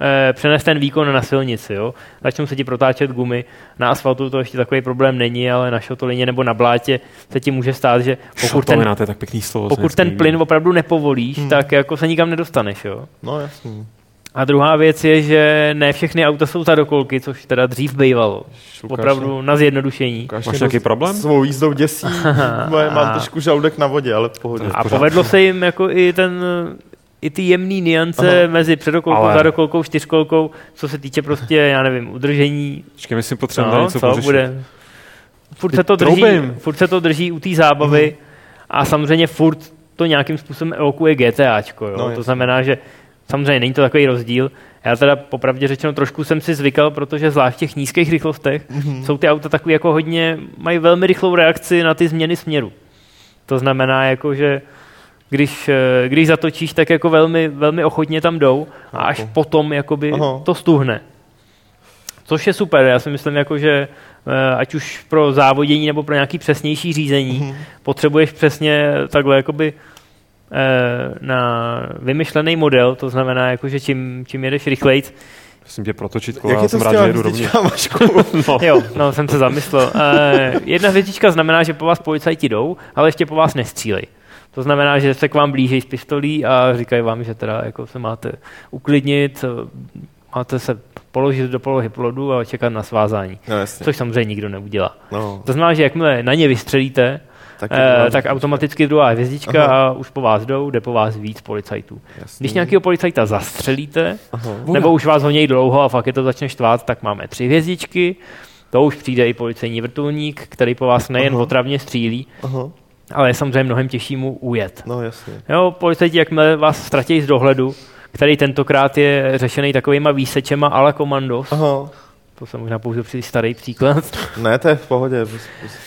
eh, přenést ten výkon na silnici. Jo? Začnou se ti protáčet gumy. Na asfaltu to ještě takový problém není, ale na šotolině nebo na blátě se ti může stát, že pokud ten,
Šotomina, to je tak pěkný slovo.
pokud ten plyn opravdu nepovolíš,
Hmm.
tak jako se nikam nedostaneš. Jo?
No jasný.
A druhá věc je, že ne všechny auta jsou zadokolky, což teda dřív bývalo.
Lukáš,
Opravdu na zjednodušení.
Lukáš
Máš nějaký
dost
problém?
Svou jízdou děsí, Moje- mám trošku žaludek na vodě, ale v pohodě.
A povedlo se jim jako i ten i ty jemné niance
Aha.
mezi předokolkou,
Ale-
zadokolkou, čtyřkolkou, co se týče prostě, já nevím, udržení.
Počkej, my si potřebujeme
No,
něco
co
pořešit.
bude? Furt se, to drží,
troubím.
furt se to drží u té zábavy a samozřejmě furt to nějakým způsobem evokuje GTAčko. Jo?
No,
to znamená, že samozřejmě není to takový rozdíl. Já teda popravdě řečeno trošku jsem si zvykal, protože zvlášť v těch nízkých rychlostech
Mhm.
jsou ty auta takový jako hodně, mají velmi rychlou reakci na ty změny směru. To znamená jako, že když, eh, když zatočíš, tak jako velmi, velmi ochotně tam jdou a až
Chápu.
potom jakoby
Aha.
to stuhne. Což je super, já si myslím, jako, že eh, ať už pro závodění nebo pro nějaký přesnější řízení,
Mhm.
potřebuješ přesně takhle jakoby eh, na vymyšlený model, to znamená, jako, že čím, čím jedeš rychlejc,
Musím tě protočit kola,
Jak
já
je to
jsem rád, že jedu rovně. No.
Jo, no, jsem se zamyslel. Uh, jedna hvězdička znamená, že po vás policajti jdou, ale ještě po vás nestřílej. To znamená, že se k vám blíží s pistolí a říkají vám, že teda jako se máte uklidnit, eh, máte se položit do polohy plodu a čekat na svázání.
No jasně.
Což samozřejmě nikdo neudělá.
No,
To znamená, že jakmile na ně vystřelíte,
tak,
eh, tak automaticky druhá hvězdička
Aha.
a už po vás jdou, jde po vás víc policajtů.
Jasný.
Když nějakého policajta zastřelíte,
Aha.
nebo už vás honějí dlouho a fakt je to začne štvát, tak máme tři hvězdičky, to už přijde i policejní vrtulník, který po vás nejen
Aha.
otravně střílí,
Aha.
Ale je samozřejmě mnohem těžší mu ujet.
No jasně.
Jo, policajti, jakmile vás ztratí z dohledu, který tentokrát je řešený takovýma výsečema ale komandos,
Aha.
to jsem možná použil příliš starý příklad.
Ne, to je v pohodě.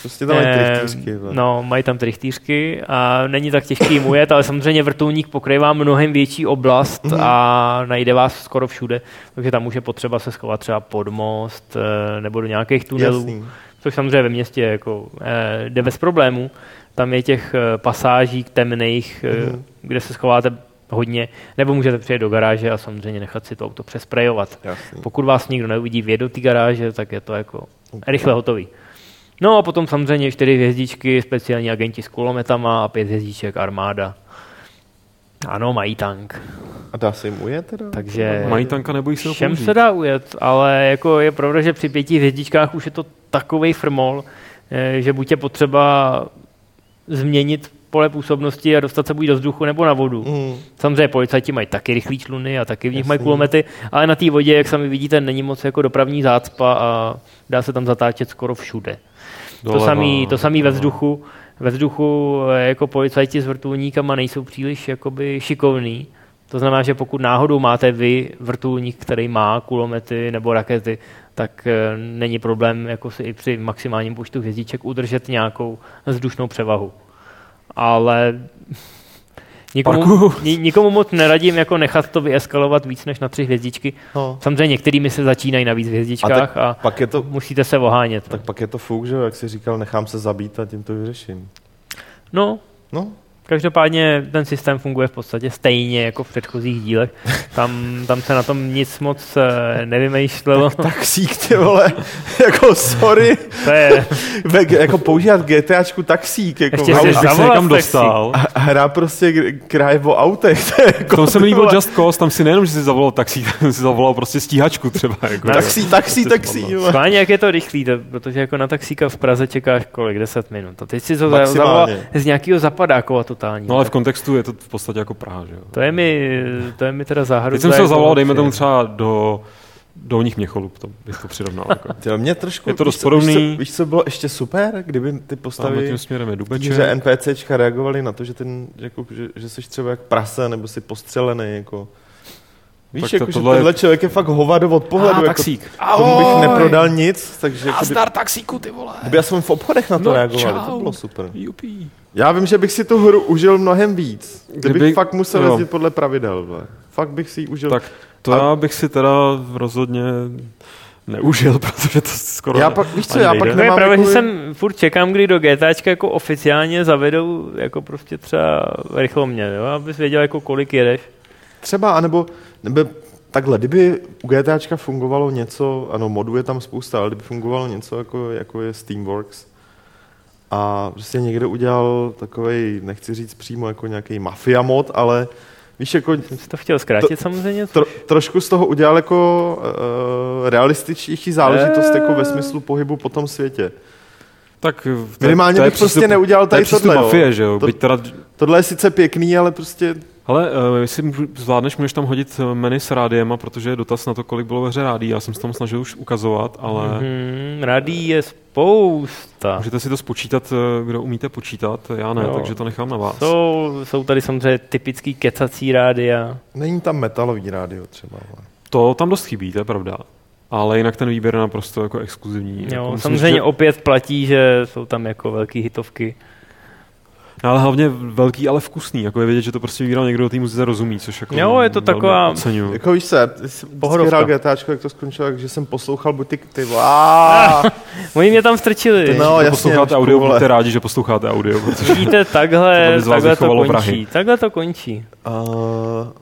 Prostě, tam mají
Eh,
trichtýřky.
No, mají tam trichtýřky a není tak těžký jim ujet, ale samozřejmě vrtulník pokrývá mnohem větší oblast
Mhm.
a najde vás skoro všude, takže tam už je potřeba se schovat třeba pod most eh, nebo do nějakých tunelů,
Jasný.
což samozřejmě ve městě jako, eh, jde bez problémů. Tam je těch eh, pasáží temných,
Mhm.
kde se schováte hodně, nebo můžete přijet do garáže a samozřejmě nechat si to auto přesprejovat.
Jasný.
Pokud vás nikdo neuvidí vjet do té garáže, tak je to jako rychle hotový. No a potom samozřejmě čtyři hvězdičky, speciální agenti s kulometama a pět hvězdiček armáda. Ano, mají tank.
A dá se jim ujet teda?
Takže
Mají tanka, nebojí se ho
všem
použít.
se dá ujet, ale jako je pravda, že při pěti hvězdičkách už je to takový frmol, eh, že buď je potřeba změnit pole působnosti a dostat se buď do vzduchu nebo na vodu.
Mm.
Samozřejmě policajti mají taky rychlý čluny a taky v nich
Jasný.
mají kulomety, ale na té vodě, jak sami vidíte, není moc jako dopravní zácpa a dá se tam zatáčet skoro všude. To
Doleva,
samý, to samý ve
doleva.
vzduchu. Ve vzduchu eh, jako policajti s vrtulníkama nejsou příliš jakoby šikovní. To znamená, že pokud náhodou máte vy vrtulník, který má kulomety nebo rakety, tak eh, není problém jako si i při maximálním počtu hvězdiček udržet nějakou vzdušnou převahu. Ale nikomu, ni, nikomu moc neradím jako nechat to vyeskalovat víc než na tři hvězdičky.
No.
Samozřejmě některými se začínají na víc hvězdičkách a,
Pak je to,
musíte se ohánět.
tak pak je to fuk, že jak jsi říkal, nechám se zabít a tím to vyřeším.
No,
No,
Každopádně ten systém funguje v podstatě stejně jako v předchozích dílech. Tam, tam se na tom nic moc eh, nevymýšlelo.
taxík, ty vole, jako sorry,
To je,
Ve- jako používat GTAčku taxík, jako
Ještě.
Abych se někam dostal.
a hra prostě kraje o autech, to jako,
tom se mi
ty
líbil
vole,
Just Cause, tam si nejenom, že si zavolal taxi, tam si zavolal prostě stíhačku třeba. Jako,
taxí, taxí, taxí,
schválně, jak je to rychlý, to, protože jako na taxíka v Praze čekáš kolik, 10 minut. A teď si to zavolal z nějakého zapadákova totální.
No ale v kontextu je to v podstatě jako Praha, že jo.
To je mi, to je mi teda záhadu.
Teď jsem se ho zavolal, dejme tomu třeba do dolních Měcholub, to bych to přirovnal. Jako.
Tyjo, mě trošku,
Je to dost
víš co- víš
podobný.
co, víš, co bylo ještě super, kdyby ty postavy,
tím směrem je Dubeček.
že NPCčka reagovali na to, že, ten, jako, že, že jsi třeba jak prase, nebo si postřelený, jako. Víš,
Tak
jako,
to-
že
tohle je-
tenhle člověk je fakt hovado od pohledu,
Ah,
jako,
taxík.
tomu bych neprodal nic, takže jako, by,
taxíku, ty vole.
kdyby aspoň v obchodech na to
No,
reagovali, to
čau.
bylo super.
Jupí.
Já vím, že bych si tu hru užil mnohem víc, kdybych
Kdyby-
fakt musel
jo.
jezdit podle pravidel. Vle. Fakt bych si ji užil.
Tak to
A-
já bych si teda rozhodně neužil, protože to skoro
Já pak- víš co, já
nejde.
pak
To je
nemám
pravda, že jsem furt čekám, kdy do GTAčka jako oficiálně zavedou jako prostě třeba rychlomě, jo? abys věděl, jako kolik jedeš.
Třeba, anebo, nebo takhle, kdyby u GTAčka fungovalo něco, ano, modů je tam spousta, ale kdyby fungovalo něco, jako, jako je Steamworks, a prostě někdo udělal takový, nechci říct přímo jako nějaký mafia mod, ale víš, jako
Jsem si to chtěl zkrátit samozřejmě.
tro, trošku z toho udělal jako uh, realističtější záležitost
Eh.
jako ve smyslu pohybu po tom světě.
Tak to
Minimálně
to
bych prostě
přístup-
neudělal
to je
tady tohle,
mafie, že jo?
To-
Byť teda,
Tohle je sice pěkný, ale prostě
hele, uh, jestli můžu- zvládneš, můžeš tam hodit eh, menu s rádiem, protože je dotaz na to, kolik bylo ve hře rádí. Já jsem se tam snažil už ukazovat, ale
Hmm, radí je spousta.
můžete si to spočítat, eh, kdo umíte počítat. Já ne,
Jo.
takže to nechám na vás.
Jsou, jsou tady samozřejmě typický kecací rádia.
není tam metalový rádio třeba. Ale.
To tam dost chybí, to je pravda. Ale jinak ten výběr je naprosto jako exkluzivní. jako
Jo,
myslím,
samozřejmě
že-
opět platí, že jsou tam jako velký hitovky.
No, ale hlavně velký, ale vkusný. Jako je vidět, že to prostě vybíral někdo, kdo té muzice rozumí, což jako
Jo, je to taková-
Oceňuju.
Jako víš se,
Pohodovka.
hrál GTAčko, jak to skončilo, takže jsem poslouchal buď ty, ty ah,
Oni mě tam strčili.
No,
Když
jasně,
posloucháte audio,
vole.
buďte rádi, že posloucháte audio, protože
Vidíte, takhle, takhle to končí.
vrahy.
Takhle to končí.
uh,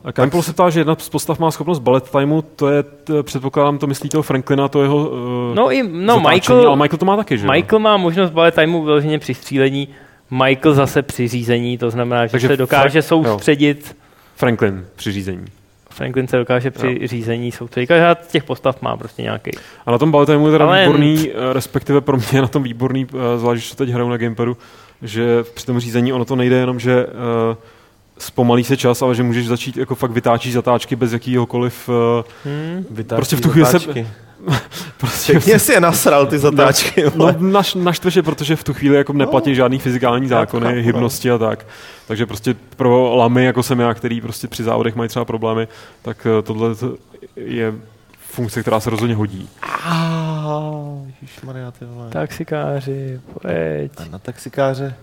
A Campbell se ptá, že jedna z postav má schopnost bullet timeu, to je, t, předpokládám, to myslí toho Franklina, to jeho uh,
No i no,
zatáčení,
Michael,
ale Michael to má taky, že jo?
Michael má možnost ballet timeu vyloženě při střílení, Michael zase při řízení, to znamená, že
Takže
se dokáže
Fra-
soustředit,
Franklin při řízení.
Franklin se dokáže při řízení soustředit. Každá z těch postav má prostě nějaký.
A na tom timeu je teda
Ale-
výborný, eh, respektive pro mě na tom výborný, eh, zvlášť, že teď hraju na gamepadu, že při tom řízení ono to nejde jenom, že uh, zpomalí se čas, ale že můžeš začít jako fakt vytáčí zatáčky bez jakýhokoliv uh,
Hmm?
vytáčí
Prostě v tu chvíli se-
zatáčky.
prostě
Pěkně si je nasral ty zatáčky.
No, naš, naštve, že protože v tu chvíli jako neplatí žádný fyzikální zákony,
chápu, no.
hybnosti a tak. Takže prostě pro lamy, jako jsem já, který prostě při závodech mají třeba problémy, tak eh, tohle to je funkce, která se rozhodně hodí.
Ah, Ježišmarja, ty vole.
Taxikáři, pojď.
A na taxikáře.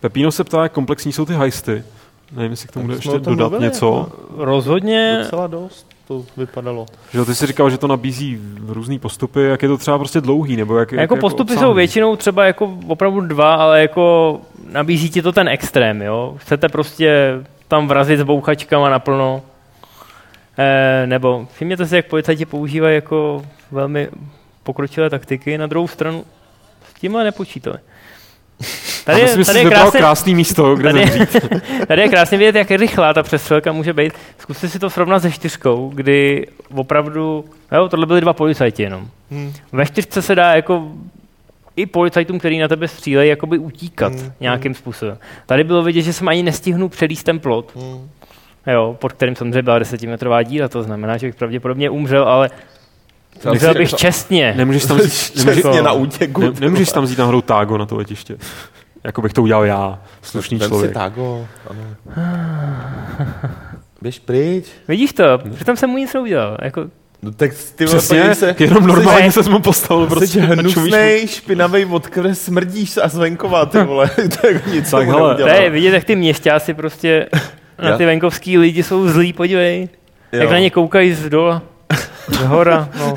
Pepino se ptá, jak komplexní jsou ty heisty. Nevím, jestli k tomu ještě dodat
mluvili,
něco.
jako.
Rozhodně
Docela dost to vypadalo.
Že ty jsi říkal, že to nabízí různý postupy, jak je to třeba prostě dlouhý, nebo jak, jak
jako postupy jsou
obsáhlý?
většinou třeba jako opravdu dva, ale jako nabízí ti to ten extrém, jo. Chcete prostě tam vrazit s bouchačkama naplno, eh, nebo všimněte si, jak policajti používají jako velmi pokročilé taktiky, na druhou stranu s tímhle nepočítali. Tady
myslím,
tady je krásně,
krásný místo, kde
tady,
zemřít.
tady je krásně vidět, jak rychlá ta přestřelka může být. Zkuste si to srovnat se čtyřkou, kdy opravdu, jo, tohle byly dva policajti jenom.
Hmm.
Ve čtyřce se dá jako i policajtům, který na tebe střílejí, jakoby utíkat
Hmm,
nějakým způsobem. Tady bylo vidět, že jsem ani nestihnu přelíst ten plot,
Hmm.
jo, pod kterým samozřejmě byla desetimetrová díra, to znamená, že bych pravděpodobně umřel, ale umřel bych čestně.
Nemůžeš tam nemůžeš,
na útěku.
ne, nemůžeš tam vzít náhodou tágo na to letiště. Jako bych to udělal já, slušný
Vem
člověk.
si tago. Ano. Běž pryč.
Vidíš to? Přitom jsem mu nic neudělal. Jako,
No tak ty
Přesně,
se.
jenom normálně se mu postavil
jsi
prostě.
hnusnej, špinavej od krve, smrdíš a zvenková, ty vole. to je jako nic
Tak hele,
to je vidět, jak ty měšťáci prostě na ty venkovský lidi jsou zlí, podívej.
Jo.
Jak na ně koukají z dola. Z hora, no.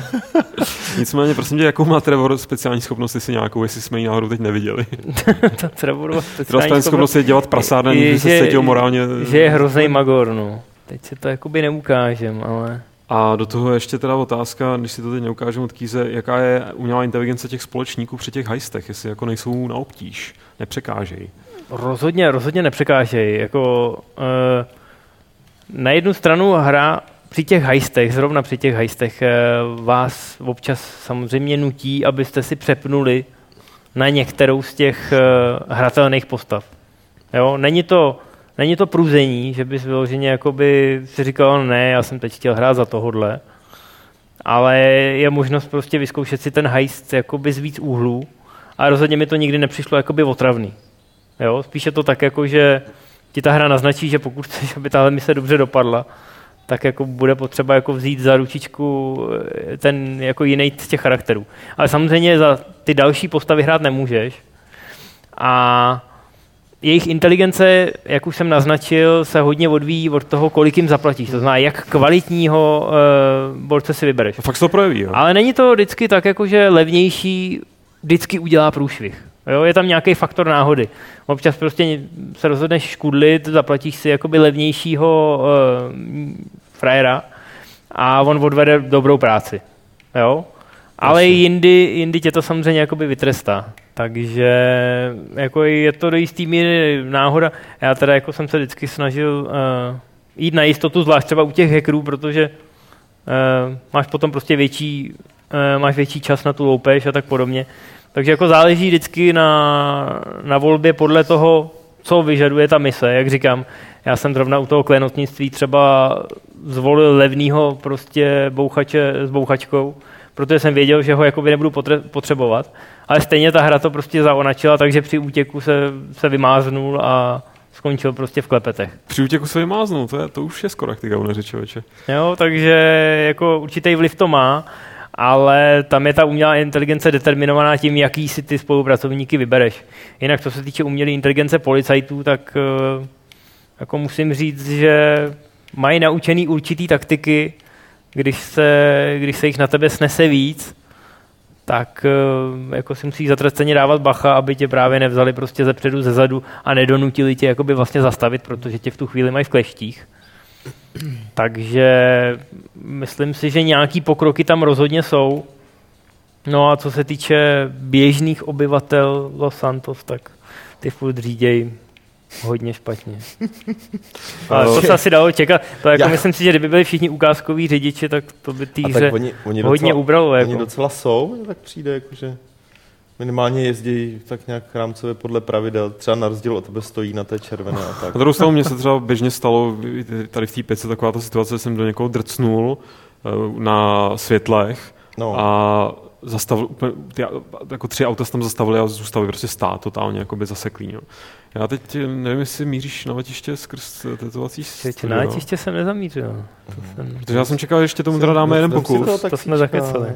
Nicméně, prosím tě, jakou má Trevor speciální schopnost, jestli nějakou, jestli jsme ji náhodou teď neviděli.
Ta Trevorova
Teda
speciální
speciální schopnost je dělat prasárna, že se cítil morálně.
že je hrozný magor, no. Teď se to jakoby neukážem, ale...
A do toho ještě teda otázka, když si to teď neukážeme od Kýze, jaká je umělá inteligence těch společníků při těch heistech, jestli jako nejsou na obtíž, nepřekážejí.
Rozhodně, rozhodně nepřekážej. Jako, e, na jednu stranu hra při těch heistech, zrovna při těch heistech, e, vás občas samozřejmě nutí, abyste si přepnuli na některou z těch e, hratelných postav. Jo? Není to Není to průzení, že bys vyloženě jakoby si říkal, ne, já jsem teď chtěl hrát za tohodle, ale je možnost prostě vyzkoušet si ten heist jakoby z víc úhlů a rozhodně mi to nikdy nepřišlo jakoby otravný. Jo? Spíš je to tak, jako, že ti ta hra naznačí, že pokud chceš, aby tahle mise dobře dopadla, tak jako bude potřeba jako vzít za ručičku eh, ten jako jiný z těch charakterů. Ale samozřejmě za ty další postavy hrát nemůžeš. A jejich inteligence, jak už jsem naznačil, se hodně odvíjí od toho, kolik jim zaplatíš. To znamená, jak kvalitního uh, borce si vybereš.
A fakt se to projeví, jo?
Ale není to vždycky tak, jako že levnější vždycky udělá průšvih. Jo, je tam nějaký faktor náhody. Občas prostě se rozhodneš škudlit, zaplatíš si jakoby levnějšího uh, frajera a on odvede dobrou práci. Jo? Ale
Jasně.
jindy, jindy tě to samozřejmě jakoby vytrestá. Takže jako je to do jistý míry náhoda. Já teda jako jsem se vždycky snažil uh, jít na jistotu, zvlášť třeba u těch hackerů, protože uh, máš potom prostě větší, uh, máš větší čas na tu loupež a tak podobně. Takže jako záleží vždycky na, na volbě podle toho, co vyžaduje ta mise, jak říkám. Já jsem zrovna u toho klenotnictví třeba zvolil levného prostě bouchače s bouchačkou, protože jsem věděl, že ho jakoby nebudu potřebovat. Ale stejně ta hra to prostě zaonačila, takže při útěku se, se vymáznul a skončil prostě v klepetech.
Při útěku se vymáznul, to, je, to už je skoro jak ty gauneři, člověče.
Jo, takže jako určitý vliv to má, ale tam je ta umělá inteligence determinovaná tím, jaký si ty spolupracovníky vybereš. Jinak co se týče umělé inteligence policajtů, tak eh, jako musím říct, že mají naučený určitý taktiky, když se, když se jich na tebe snese víc, tak eh, jako si musíš zatraceně dávat bacha, aby tě právě nevzali prostě ze předu, ze zadu a nedonutili tě jakoby vlastně zastavit, protože tě v tu chvíli mají v kleštích. Takže myslím si, že nějaký pokroky tam rozhodně jsou. No a co se týče běžných obyvatel Los Santos, tak ty furt říděj hodně špatně. Ale to se asi dalo čekat. To jako Já... myslím si, že kdyby byli všichni ukázkoví řidiči, tak to by té hře oni, oni hodně docela, ubralo. Jako.
Oni docela jsou, tak přijde, jakože minimálně jezdí tak nějak rámcově podle pravidel. Třeba na rozdíl od tebe stojí na té červené a tak.
Na druhou stranu mě se třeba běžně stalo tady v té pěce taková ta situace, že jsem do někoho drcnul eh, na světlech no. a zastavil, ty, jako tři auta se tam zastavili a zůstali prostě stát totálně jako by zaseklý. No. Já teď nevím, jestli míříš na letiště skrz tetovací
studio. Na letiště jsem nezamířil.
Jsem... Protože já jsem čekal, že ještě tomu teda dáme jeden pokus.
To, to jsme zakecali.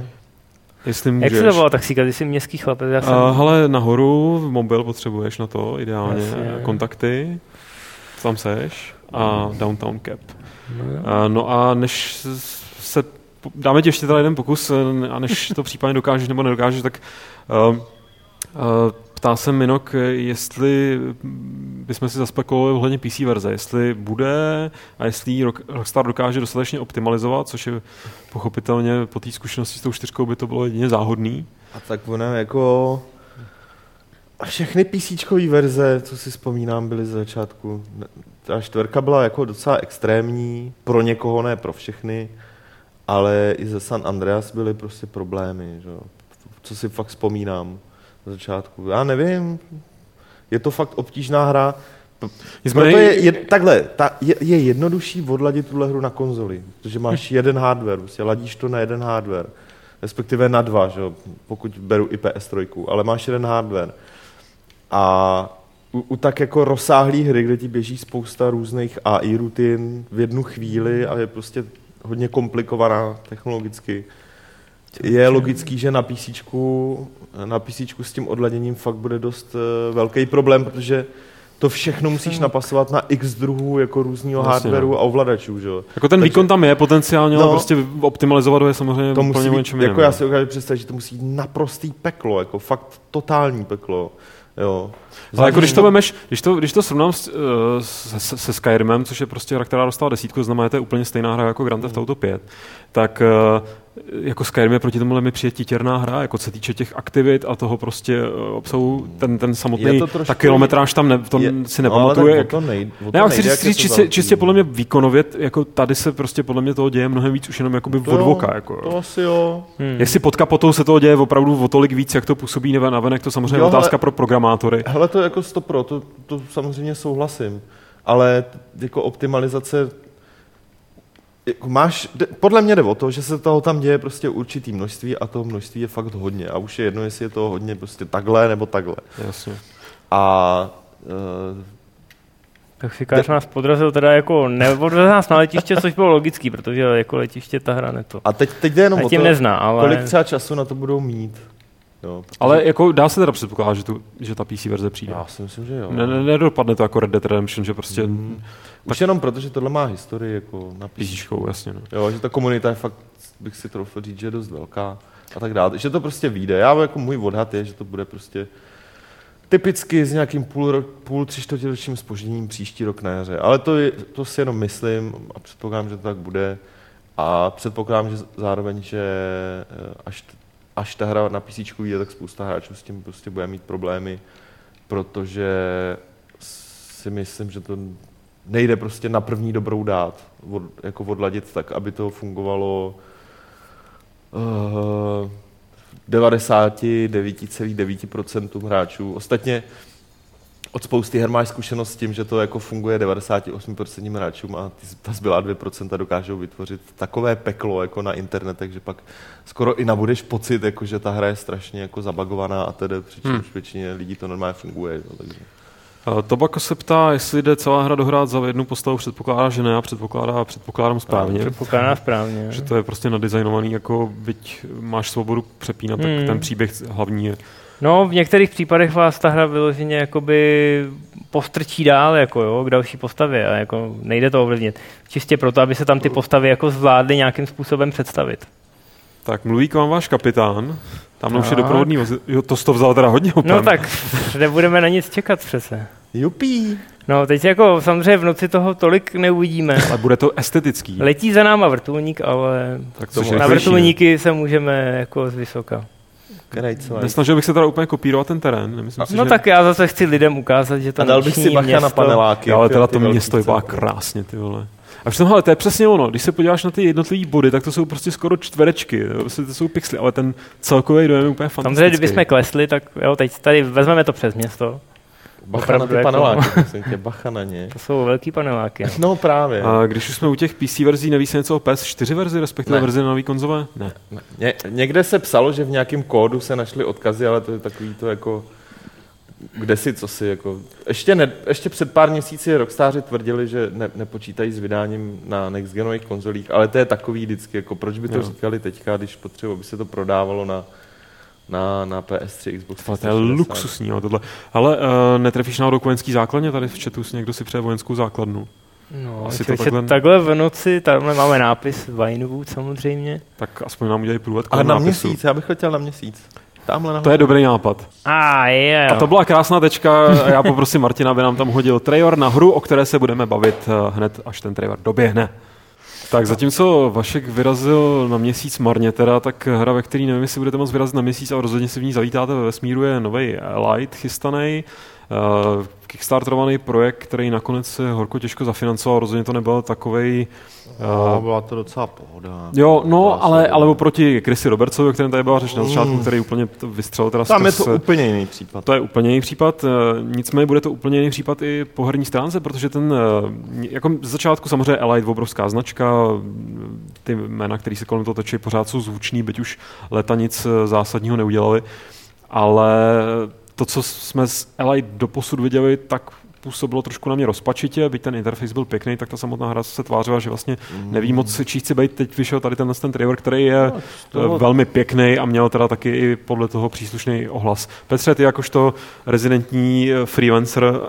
Jestli můžeš.
Jak se to volá taxíka? Ty jsi městský chlapec. Já jsem...
Uh, hele, nahoru mobil potřebuješ na to, ideálně. Jasně. Kontakty, tam seš a downtown cap. No, uh, no a než se dáme ti ještě teda jeden pokus a než to případně dokážeš nebo nedokážeš, tak uh, ptá se Minok, jestli bychom si zaspekulovali ohledně PC verze, jestli bude a jestli Rockstar dokáže dostatečně optimalizovat, což je pochopitelně po té zkušenosti s tou čtyřkou by to bylo jedině záhodný.
A tak ono jako všechny PC verze, co si vzpomínám, byly z začátku. Ta čtvrka byla jako docela extrémní, pro někoho, ne pro všechny, ale i ze San Andreas byly prostě problémy, že? co si fakt vzpomínám na začátku. Já nevím, je to fakt obtížná hra. Nicméně... Proto je, je, takhle, ta, je, je jednodušší odladit tuhle hru na konzoli, protože máš jeden hardware, prostě ladíš to na jeden hardware, respektive na dva, že? pokud beru i PS3, ale máš jeden hardware. A u, u tak jako rozsáhlé hry, kde ti běží spousta různých AI rutin v jednu chvíli a je prostě hodně komplikovaná technologicky, je logický, že na PC, na PC s tím odladěním fakt bude dost uh, velký problém, protože to všechno musíš napasovat na x druhů jako různého vlastně, hardwareu no. a ovladačů. Že?
Jako ten Takže, výkon tam je potenciálně, no, ale prostě optimalizovat je samozřejmě to musí úplně něčem
Jako já si dokážu představit, že to musí být naprostý peklo, jako fakt totální peklo. Jo.
Ale jako když to vemeš, když to, když to srovnám s, uh, se, se Skyrimem, což je prostě hra, která dostala desítku, znamená, že to je úplně stejná hra jako Grand Theft Auto 5, tak uh, jako Skyrim je proti tomu mi přijde titěrná hra, jako se týče těch aktivit a toho prostě eh, obsahu, ten, ten samotný, trošku, ta kilometráž tam ne, to je, si nepamatuje. No,
to nej, to
ne, já chci říct, čistě, čistě podle mě výkonově, jako tady se prostě podle mě toho děje mnohem víc už jenom jakoby to od voka. Jako,
to asi jo.
Hmm. Jestli pod kapotou se toho děje opravdu o tolik víc, jak to působí na venek, to samozřejmě jo, otázka hele, pro programátory.
Hele, to jako stopro, to, to samozřejmě souhlasím. Ale jako optimalizace jako máš, podle mě jde o to, že se toho tam děje prostě určitý množství a toho množství je fakt hodně. A už je jedno, jestli je to hodně prostě takhle nebo takhle.
Jasně.
A
uh, tak Fikář nás podrazil teda jako, nepodrazil nás na letiště, což bylo logický, protože jako letiště ta hra neto.
A teď, teď jde jenom
o to, nezná, ale...
kolik třeba času na to budou mít.
Jo, protože... Ale jako dá se teda předpokládat, že, tu, že ta PC verze přijde.
Já si myslím, že jo.
Ne, ne, nedopadne to jako Red Dead Redemption, že prostě... Mm.
Už jenom proto, že tohle má historii jako na
PC. jasně. No.
Jo, že ta komunita je fakt, bych si troufl říct, že je dost velká a tak dále. Že to prostě vyjde. Já jako můj odhad je, že to bude prostě typicky s nějakým půl, půl tři čtvrtěročním spožděním příští rok na jaře. Ale to, je, to si jenom myslím a předpokládám, že to tak bude. A předpokládám, že zároveň, že eh, až až ta hra na PC vyjde, tak spousta hráčů s tím prostě bude mít problémy, protože si myslím, že to nejde prostě na první dobrou dát, od, jako odladit tak, aby to fungovalo uh, 99,9% hráčů. Ostatně od spousty her máš zkušenost s tím, že to jako funguje 98% hráčům a ty, ta zbylá 2% dokážou vytvořit takové peklo jako na internetech, že pak skoro i nabudeš pocit, jako, že ta hra je strašně jako zabagovaná a tedy přičemž hmm. většině lidí to normálně funguje. Jo, takže.
Tobako se ptá, jestli jde celá hra dohrát za jednu postavu, předpokládá, že ne a předpokládá, předpokládám správně.
Předpokládá správně.
Že to je prostě nadizajnovaný, jako byť máš svobodu přepínat, hmm. tak ten příběh hlavní je.
No, v některých případech vás ta hra vyloženě jakoby postrčí dál jako jo, k další postavě a jako nejde to ovlivnit. Čistě proto, aby se tam ty postavy jako zvládly nějakým způsobem představit.
Tak mluví k vám váš kapitán. Tam už je doprovodný. Jo, to to vzal teda hodně opět.
No tak, nebudeme na nic čekat přece.
Jupí.
No, teď jako samozřejmě v noci toho tolik neuvidíme.
Ale bude to estetický.
Letí za náma vrtulník, ale tak to na vrtulníky se můžeme jako z vysoka.
Nesnažil bych se teda úplně kopírovat ten terén. Nemyslím
si, no že... tak já zase chci lidem ukázat, že to
A dal bych si bacha
město...
na paneláky.
Jo, ale teda to město vypadá krásně, ty vole. A přitom, ale to je přesně ono. Když se podíváš na ty jednotlivé body, tak to jsou prostě skoro čtverečky. Prostě to jsou pixely, ale ten celkový dojem je úplně fantastický.
Samozřejmě, kdybychom klesli, tak jo, teď tady vezmeme to přes město.
Bacha na ty paneláky, tě, bacha na ně.
To jsou velký paneláky.
No právě.
A když už jsme u těch PC verzí, neví se něco o PS4 verzi, respektive ne. verzi na nový konzole? Ne.
ne. Ně, někde se psalo, že v nějakém kódu se našly odkazy, ale to je takový to jako kde si, co si, jako... Ještě, ne, ještě před pár měsíci Rockstáři tvrdili, že ne, nepočítají s vydáním na next genových konzolích, ale to je takový vždycky, jako proč by to jo. říkali teďka, když potřebuji, aby se to prodávalo na, na, na PS3, Xbox
To je luxusní, jo, tohle. Ale uh, netrefíš náhodou vojenský základně? Tady v chatu si někdo si přeje vojenskou základnu.
No, Asi to takhle... takhle v noci, tamhle máme nápis Vinewood samozřejmě.
Tak aspoň nám udělají průvod
A na nápisu. měsíc, já bych chtěl na měsíc. Tamhle
to je dobrý nápad.
A, je,
a to byla krásná tečka. Já poprosím Martina, aby nám tam hodil trailer na hru, o které se budeme bavit eh, hned, až ten trailer doběhne. Tak zatímco Vašek vyrazil na měsíc marně teda, tak hra, ve který nevím, jestli budete moc vyrazit na měsíc, ale rozhodně si v ní zavítáte ve vesmíru, je nový Light chystaný. Uh, kickstarterovaný projekt, který nakonec se horko těžko zafinancoval, rozhodně to nebyl takový.
Uh, byla to docela pohoda.
Jo, no, ale, ale oproti Chrisi Robertsovi, o kterém tady byla řeč na začátku, mm. který úplně to vystřelil teda
Tam skrz, je to úplně jiný případ.
To je úplně jiný případ, uh, nicméně bude to úplně jiný případ i po herní stránce, protože ten, jako z začátku samozřejmě Elite, obrovská značka, ty jména, které se kolem toho točí, pořád jsou zvuční, byť už leta nic zásadního neudělali, ale to, co jsme z LA doposud viděli, tak působilo trošku na mě rozpačitě, byť ten interface byl pěkný, tak ta samotná hra se tvářila, že vlastně neví moc, čí chci být. Teď vyšel tady ten, ten trailer, který je no, toho... velmi pěkný a měl teda taky i podle toho příslušný ohlas. Petře, ty jakožto rezidentní freelancer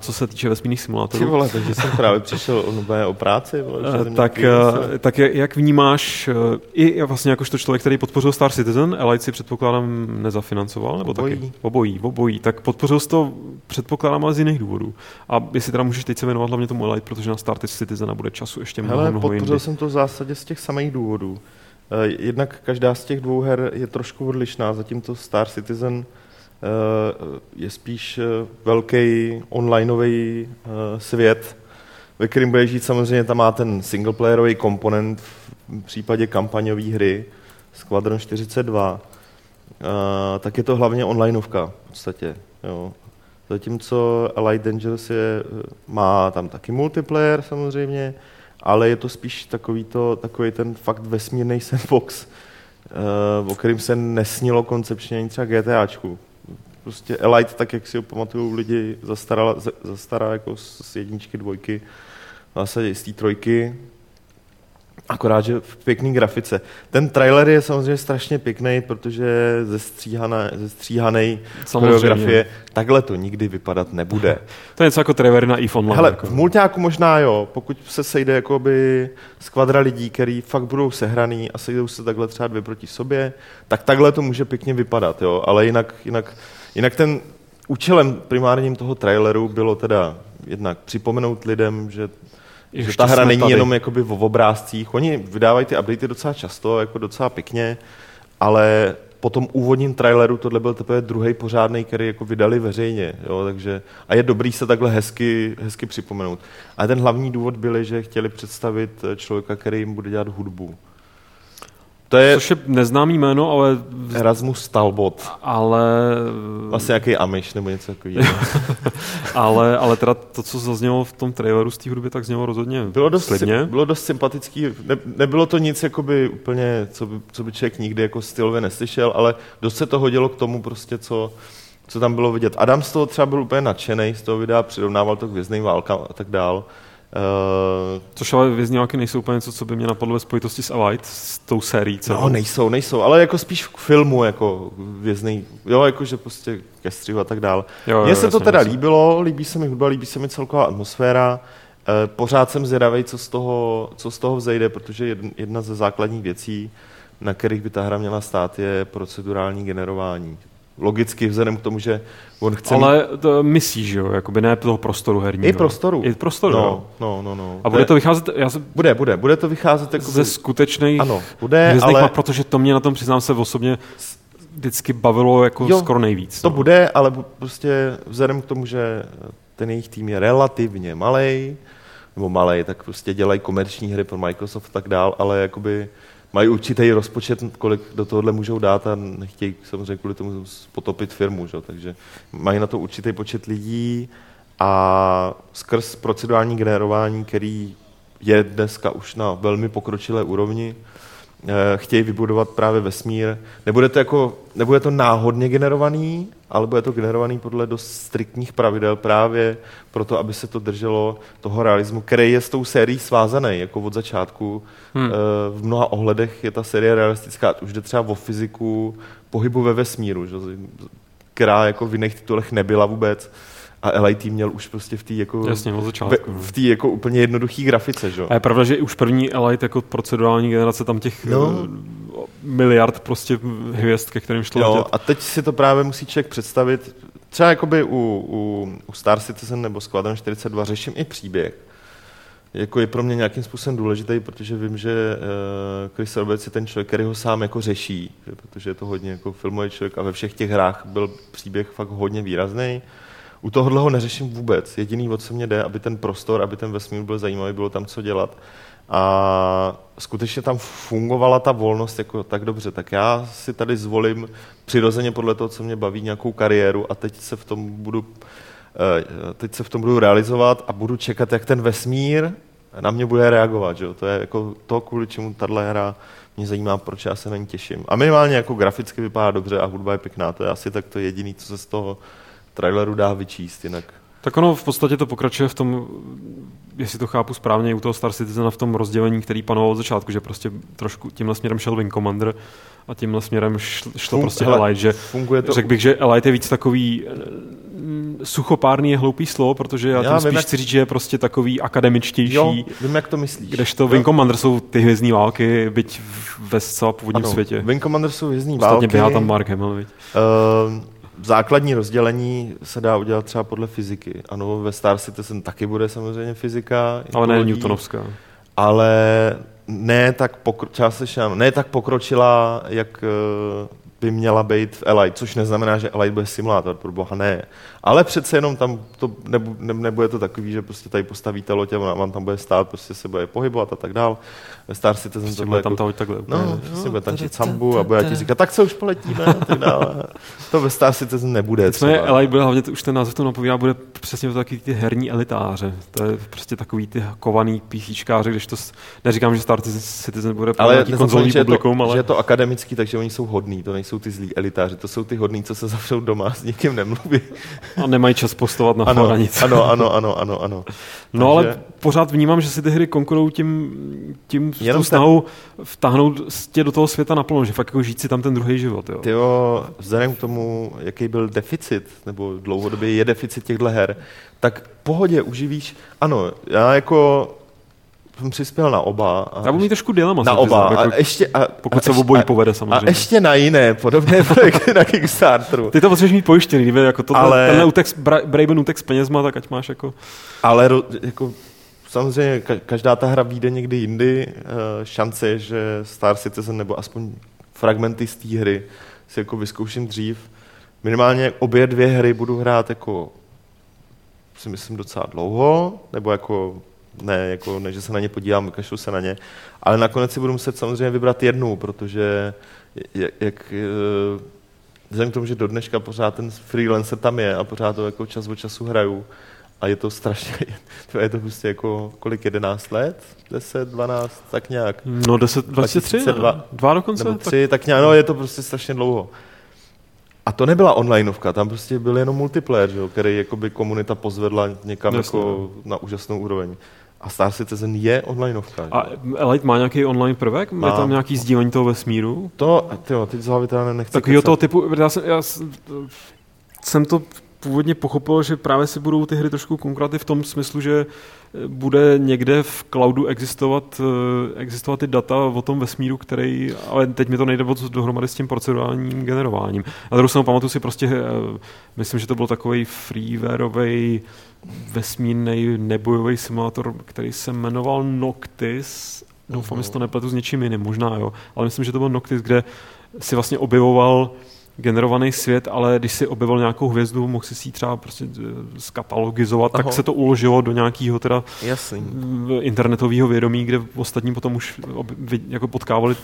co se týče vesmírných simulátorů.
Ty vole, takže jsem právě přišel o, o práci. Vole,
eh, tak, eh, tak jak vnímáš, eh, i vlastně jakožto člověk, který podpořil Star Citizen, Elite si předpokládám nezafinancoval, nebo obojí. taky? Obojí, obojí. Tak podpořil jsi to, předpokládám, ale z jiných důvodů. A jestli teda můžeš teď se věnovat hlavně tomu Elite, protože na Star Citizen bude času ještě mnoho, Hele, mnoho
podpořil
jindy.
jsem to v zásadě z těch samých důvodů. Jednak každá z těch dvou her je trošku odlišná, zatímco Star Citizen je spíš eh, velký onlineový eh, svět, ve kterém bude žít samozřejmě, tam má ten singleplayerový komponent v případě kampaňové hry Squadron 42, tak je to hlavně onlineovka v podstatě. Jo. Zatímco Allied Dangerous je, má tam taky multiplayer samozřejmě, ale je to spíš takový, to, takový ten fakt vesmírný sandbox, o kterým se nesnilo koncepčně ani třeba GTAčku prostě Elite, tak jak si ho pamatují lidi zastarala, zastará jako z jedničky, dvojky, v zásadě z té trojky, akorát, že v pěkný grafice. Ten trailer je samozřejmě strašně pěkný, protože ze stříhané, ze stříhanej choreografie. Takhle to nikdy vypadat nebude.
To je něco jako trailer na Online.
Hele,
jako.
v multiáku možná jo, pokud se sejde jakoby skvadra lidí, který fakt budou sehraný a sejdou se takhle třeba dvě proti sobě, tak takhle to může pěkně vypadat, jo, ale jinak, jinak Jinak ten účelem primárním toho traileru bylo teda jednak připomenout lidem, že, že ta hra není tady. jenom jakoby v obrázcích. Oni vydávají ty updaty docela často, jako docela pěkně, ale po tom úvodním traileru tohle byl teprve druhý pořádný, který jako vydali veřejně, jo, takže a je dobrý se takhle hezky, hezky připomenout. A ten hlavní důvod byl, že chtěli představit člověka, který jim bude dělat hudbu.
To je, Což je neznámý jméno, ale...
Erasmus Talbot.
Ale...
Vlastně nějaký Amish nebo něco takového.
ale, ale teda to, co zaznělo v tom traileru z té hudby, tak znělo rozhodně
bylo dost, slibně. Bylo dost sympatický. Ne, nebylo to nic jakoby úplně, co by, co by člověk nikdy jako stylově neslyšel, ale dost se to hodilo k tomu prostě, co, co tam bylo vidět. Adam z toho třeba byl úplně nadšený z toho videa, přirovnával to k vězným válkám a tak dál.
Uh, Což ale vězňáky nejsou úplně něco, co by mě napadlo ve spojitosti s Alight, s tou sérií. Co?
No, nejsou, nejsou, ale jako spíš k filmu, jako vězný, jo, jakože prostě ke střihu a tak dál. Mně se to teda jasný. líbilo, líbí se mi hudba, líbí se mi celková atmosféra. Uh, pořád jsem zvědavý, co z toho, co z toho vzejde, protože jedna ze základních věcí, na kterých by ta hra měla stát, je procedurální generování logicky vzhledem k tomu, že on chce...
Ale to myslíš, že jo? Jakoby ne toho prostoru herního.
I prostoru.
I prostoru,
no, no, no, no.
A bude to vycházet... Já se...
Bude, bude. Bude to vycházet jako...
Ze skutečných
ano, bude, ale...
map, protože to mě na tom, přiznám se, osobně vždycky bavilo jako jo, skoro nejvíc.
To no. bude, ale prostě vzhledem k tomu, že ten jejich tým je relativně malý, nebo malý, tak prostě dělají komerční hry pro Microsoft a tak dál, ale jakoby mají určitý rozpočet, kolik do tohohle můžou dát a nechtějí samozřejmě kvůli tomu potopit firmu, že? takže mají na to určitý počet lidí a skrz procedurální generování, který je dneska už na velmi pokročilé úrovni, chtějí vybudovat právě vesmír. Nebude to, jako, nebude to náhodně generovaný, ale bude to generovaný podle dost striktních pravidel právě proto, aby se to drželo toho realismu, který je s tou sérií svázaný, jako od začátku. Hmm. Eh, v mnoha ohledech je ta série realistická, už jde třeba o fyziku pohybu ve vesmíru, že? která jako v jiných titulech nebyla vůbec a LIT měl už prostě v té jako,
Jasně, v, no.
v té jako úplně jednoduché grafice, že?
A je pravda, že už první LIT jako procedurální generace tam těch no. Eh, miliard prostě hvězd, ke kterým šlo
jo, a teď si to právě musí člověk představit, třeba jakoby u, u, u Star Citizen nebo Squadron 42 řeším i příběh, jako je pro mě nějakým způsobem důležitý, protože vím, že uh, Chris Roberts je ten člověk, který ho sám jako řeší, že, protože je to hodně jako filmový člověk a ve všech těch hrách byl příběh fakt hodně výrazný. U tohohle ho neřeším vůbec. Jediný, o co mě jde, aby ten prostor, aby ten vesmír byl zajímavý, bylo tam co dělat. A skutečně tam fungovala ta volnost jako tak dobře. Tak já si tady zvolím přirozeně podle toho, co mě baví, nějakou kariéru a teď se v tom budu, eh, teď se v tom budu realizovat a budu čekat, jak ten vesmír na mě bude reagovat. Že? To je jako to, kvůli čemu tahle hra mě zajímá, proč já se na ní těším. A minimálně jako graficky vypadá dobře a hudba je pěkná. To je asi tak to jediné, co se z toho traileru dá vyčíst, jinak...
Tak ono v podstatě to pokračuje v tom, jestli to chápu správně, u toho Star Citizen v tom rozdělení, který panoval od začátku, že prostě trošku tímhle směrem šel Wing Commander a tímhle směrem šlo, šlo Fun- prostě hele, Elite, že funguje to... řekl bych, že Elite je víc takový eh, suchopárný je hloupý slovo, protože já, já tím spíš jak... chci říct, že je prostě takový akademičtější. Jo,
vím, jak to myslíš.
Kdežto Wing Commander jsou ty hvězdní války, byť ve zcela původním ano, světě.
Wing Commander jsou hvězdní války. Ostatně
běhá tam Mark Hamill? Uh,
základní rozdělení se dá udělat třeba podle fyziky. Ano, ve Star Citizen taky bude samozřejmě fyzika.
Ale ne Newtonovská.
Ale ne tak, pokro- ne tak pokročila, jak eh, by měla být v Elite, což neznamená, že Elite bude simulátor, pro boha ne. Ale přece jenom tam to nebu, ne, nebude to takový, že prostě tady postavíte loď a vám tam bude stát, prostě se bude pohybovat a tak dál. Ve Star Citizen prostě
tohle tam jako,
takhle. No, no, prostě bude tančit sambu a bude ti říkat, tak se už poletíme a tak dále. To ve Star Citizen nebude.
Nicméně Elite bude hlavně, už ten název to napovídá, bude přesně to taky ty herní elitáře. To je prostě takový ty kovaný písíčkáři, když to, neříkám, že Star Citizen bude
ale konzolní publikum, ale... že je to akademický, takže oni jsou hodní, to nejsou ty zlí elitáři, to jsou ty hodní, co se zavřou doma, s nikým nemluví.
A nemají čas postovat na
ano, hranici. Ano, ano, ano, ano, ano.
No Takže... ale pořád vnímám, že si ty hry konkurují tím, tím Jenom snahou ten... vtáhnout tě do toho světa naplno, že fakt jako žít si tam ten druhý život. Jo.
Tyjo, vzhledem k tomu, jaký byl deficit, nebo dlouhodobě je deficit těchto her, tak pohodě uživíš, ano, já jako přispěl na oba.
A Já budu mít trošku dilema.
Na oba. A jako, ještě, a,
pokud a se obojí povede samozřejmě.
A ještě na jiné podobné projekty na Kickstarteru.
Ty to potřebuješ mít pojištěný, kdyby jako tohle, ale, tenhle útek, Braven útek s penězma, tak ať máš jako...
Ale jako samozřejmě každá ta hra vyjde někdy jindy. Eh, šance, že Star Citizen nebo aspoň fragmenty z té hry si jako vyzkouším dřív. Minimálně obě dvě hry budu hrát jako si myslím docela dlouho, nebo jako ne, jako ne, že se na ně podívám, kašlu se na ně, ale nakonec si budu muset samozřejmě vybrat jednu, protože jak, jak eh, vzhledem k tomu, že do dneška pořád ten freelancer tam je a pořád to jako čas od času hraju, a je to strašně, je to prostě jako kolik, 11 let? 10, 12, tak nějak.
No 10, 23, 2002, dva dokonce?
Nebo tři, tak, tak nějak, no je to prostě strašně dlouho. A to nebyla onlineovka, tam prostě byl jenom multiplayer, že, který jakoby komunita pozvedla někam Jasně. jako no. na úžasnou úroveň. A Star Citizen je onlineovka.
A Elite má nějaký online prvek? Má. Je tam nějaký sdílení toho vesmíru?
To, tyjo, teď z hlavy teda nechci
Takovýho toho typu, já jsem, já jsem to původně pochopil, že právě si budou ty hry trošku konkurovat v tom smyslu, že eh, bude někde v cloudu existovat, eh, existovat ty data o tom vesmíru, který, ale teď mi to nejde dohromady s tím procedurálním generováním. A druhou stranu pamatuju si prostě, eh, myslím, že to byl takový freewareový vesmírný nebojový simulátor, který se jmenoval Noctis. Doufám, že to nepletu s něčím jiným, možná jo, ale myslím, že to byl Noctis, kde si vlastně objevoval generovaný svět, ale když si objevil nějakou hvězdu, mohl si ji třeba prostě eh, skatalogizovat, Aha. tak se to uložilo do nějakého teda internetového vědomí, kde ostatní potom už jako potkávali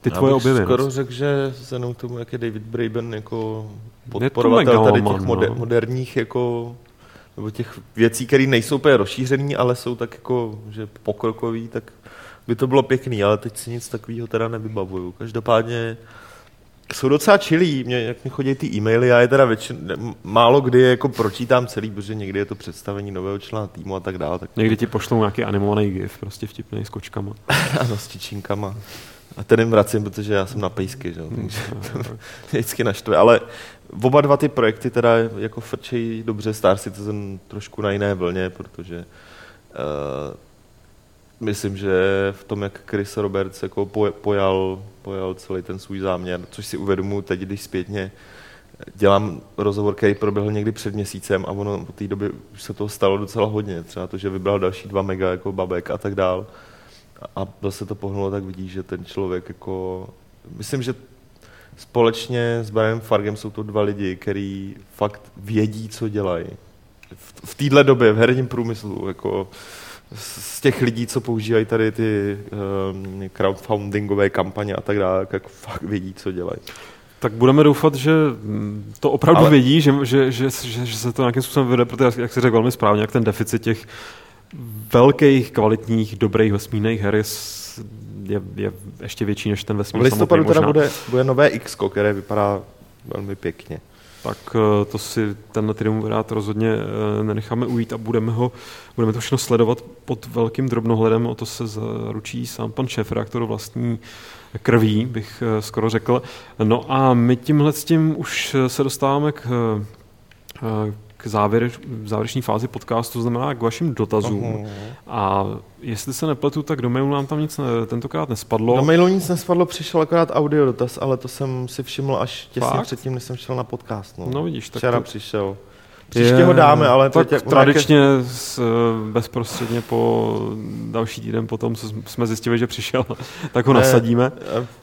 ty tvoje objevy.
skoro no. řekl, že se k tomu, jak je David Braben jako podporovatel tady těch moder, no. moderních jako nebo těch věcí, které nejsou úplně rozšířený, ale jsou tak jako, že pokrokový, tak by to bylo pěkný, ale teď si nic takového teda nevybavuju. Každopádně jsou docela čilí, mě, jak mi chodí ty e-maily, já je teda většin, málo kdy jako pročítám celý, protože někdy je to představení nového člena týmu a tak dále. Tak
někdy ti pošlou nějaký animovaný gif, prostě vtipný s kočkama.
ano, s čičinkama. A ten jim vracím, protože já jsem na pejsky, že? Hmm, takže to vždycky naštve. Ale oba dva ty projekty teda jako frčejí dobře, Star Citizen trošku na jiné vlně, protože uh, myslím, že v tom, jak Chris Roberts jako pojal, pojal celý ten svůj záměr, což si uvědomuji teď, když zpětně dělám rozhovor, který proběhl někdy před měsícem a ono po té době už se toho stalo docela hodně. Třeba to, že vybral další dva mega jako babek a tak dál. A zase to pohnulo, tak vidí, že ten člověk jako... Myslím, že společně s Brianem Fargem jsou to dva lidi, kteří fakt vědí, co dělají. V, v téhle době, v herním průmyslu, jako z těch lidí, co používají tady ty um, crowdfundingové kampaně a tak dále, jak fakt vědí, co dělají.
Tak budeme doufat, že to opravdu Ale... vědí, že, že, že, že, že se to nějakým způsobem vede, protože, jak jsi řekl velmi správně, jak ten deficit těch velkých, kvalitních, dobrých vesmírných her je, je, je ještě větší než ten vesmír
V listopadu teda bude, bude nové X, které vypadá velmi pěkně
tak eh, to si tenhle triumvirát rozhodně eh, nenecháme ujít a budeme, ho, budeme to všechno sledovat pod velkým drobnohledem, o to se zaručí sám pan šéf reaktoru vlastní krví, bych eh, skoro řekl. No a my tímhle s tím už se dostáváme k, k závěr, závěrečné fázi podcastu, to znamená k vašim dotazům. Uh-huh. A jestli se nepletu, tak do mailu nám tam nic ne, tentokrát nespadlo.
Do mailu nic nespadlo, přišel akorát audio dotaz, ale to jsem si všiml až těsně Fakt? předtím, než jsem šel na podcast. No,
no vidíš,
tak Včera to... přišel. Příště je, ho dáme, ale
tak teď, tradičně nějaké... s, bezprostředně po další týden potom co jsme zjistili, že přišel, tak ho ne, nasadíme.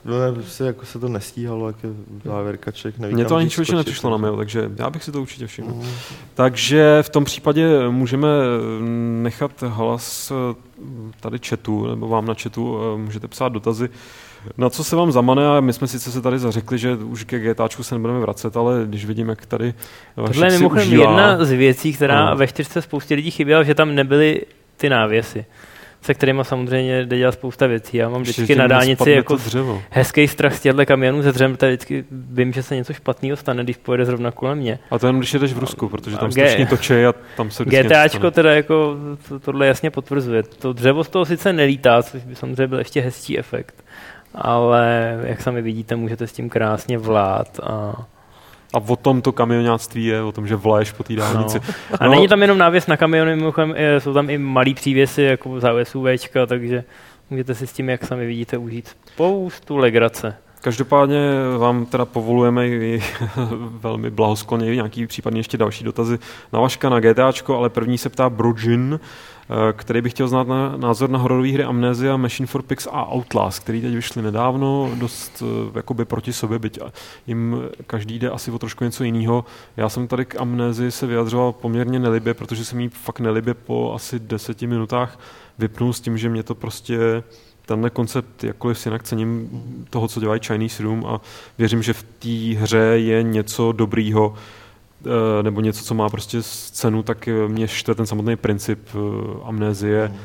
Ne, prostě jako se to nestíhalo, jak je závěrka člověk neví.
Mně to ani člověče nepřišlo na mail, takže já bych si to určitě všiml. Mm. Takže v tom případě můžeme nechat hlas tady chatu, nebo vám na chatu můžete psát dotazy na co se vám zamane a my jsme sice se tady zařekli, že už ke GTAčku se nebudeme vracet, ale když vidím, jak tady
Tohle je mimochodem užívá, jedna z věcí, která no. ve čtyřce spoustě lidí chyběla, že tam nebyly ty návěsy se kterými samozřejmě jde dělat spousta věcí. Já mám vždycky na dálnici jako hezký strach z těchto kamionů ze dřem, protože vždycky vím, že se něco špatného stane, když pojede zrovna kolem mě.
A to jenom když jedeš v Rusku, protože tam strašně točí a tam se
GTAčko teda jako to, tohle jasně potvrzuje. To dřevo z toho sice nelítá, což by samozřejmě byl ještě hezčí efekt, ale jak sami vidíte, můžete s tím krásně vlát a
a o tom to kamionáctví je, o tom, že vlaješ po té dálnici.
No. A no. není tam jenom návěs na kamiony, mimochodem jsou tam i malý přívěsy, jako za SUVčka, takže můžete si s tím, jak sami vidíte, užít spoustu legrace.
Každopádně vám teda povolujeme i velmi blahoskloně nějaký případně ještě další dotazy na Vaška na GTAčko, ale první se ptá Brujin, Eh, který bych chtěl znát na názor na hororové hry Amnesia, Machine for Pigs a Outlast, který teď vyšly nedávno, dost eh, jakoby proti sobě, byť jim každý jde asi o trošku něco jiného. Já jsem tady k Amnézii se vyjadřoval poměrně nelibě, protože jsem jí fakt nelibě po asi deseti minutách vypnul s tím, že mě to prostě tenhle koncept, jakkoliv si jinak cením toho, co dělají Chinese Room a věřím, že v té hře je něco dobrýho, Eh, nebo něco, co má prostě cenu, tak mě štve ten samotný princip eh, amnézie, mm.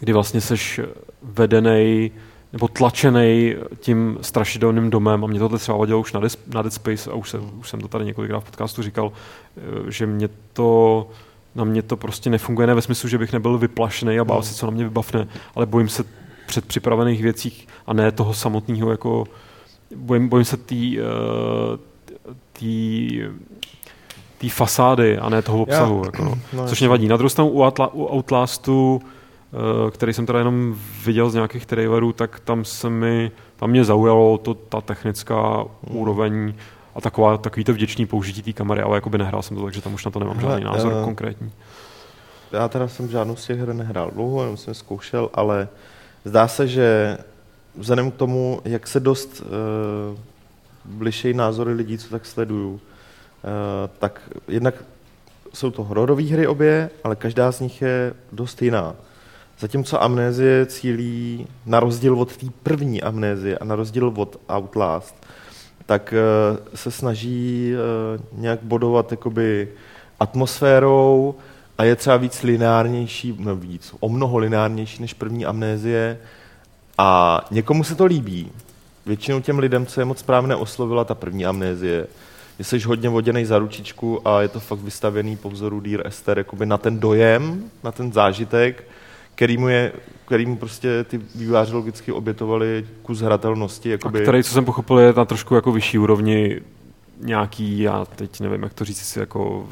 kdy vlastně seš vedený nebo tlačený tím strašidelným domem a mě tohle třeba vadilo už na, Dead, na Dead Space a už, se, už jsem to tady několikrát v podcastu říkal, eh, že mě to na mě to prostě nefunguje, ne ve smyslu, že bych nebyl vyplašený a bál mm. se, co na mě vybavne, ale bojím se před připravených věcí a ne toho samotného jako bojím, bojím se té tý, té fasády a ne toho obsahu. Já, jako no. No, Což mě vadí. Na druhou stranu u, Atla, u Outlastu, uh, který jsem teda jenom viděl z nějakých trailerů, tak tam se mi, tam mě zaujalo to, ta technická hmm. úroveň a taková, takový to vděčný použití té kamery, ale jakoby nehrál jsem to, takže tam už na to nemám žádný názor uh, konkrétní.
Já teda jsem žádnou z těch her nehrál dlouho, jenom jsem zkoušel, ale zdá se, že vzhledem k tomu, jak se dost uh, bližší názory lidí, co tak sleduju, Eh, tak jednak jsou to hororové hry obě, ale každá z nich je dost jiná. Zatímco Amnézie cílí na rozdíl od té první Amnézie a na rozdíl od Outlast, tak eh, se snaží eh, nějak bodovat jakoby atmosférou a je třeba víc lineárnější, no víc, o mnoho lineárnější než první Amnézie a někomu se to líbí. Většinou těm lidem, co je moc správně oslovila ta první Amnézie, že jsi hodně voděný za ručičku a je to fakt vystavěný po vzoru Dear Esther jakoby na ten dojem, na ten zážitek, který mu, je, který mu prostě ty výváři logicky obětovali kus hratelnosti. Jakoby...
A který, co jsem pochopil, je na trošku jako vyšší úrovni nějaký, já teď nevím, jak to říct si jako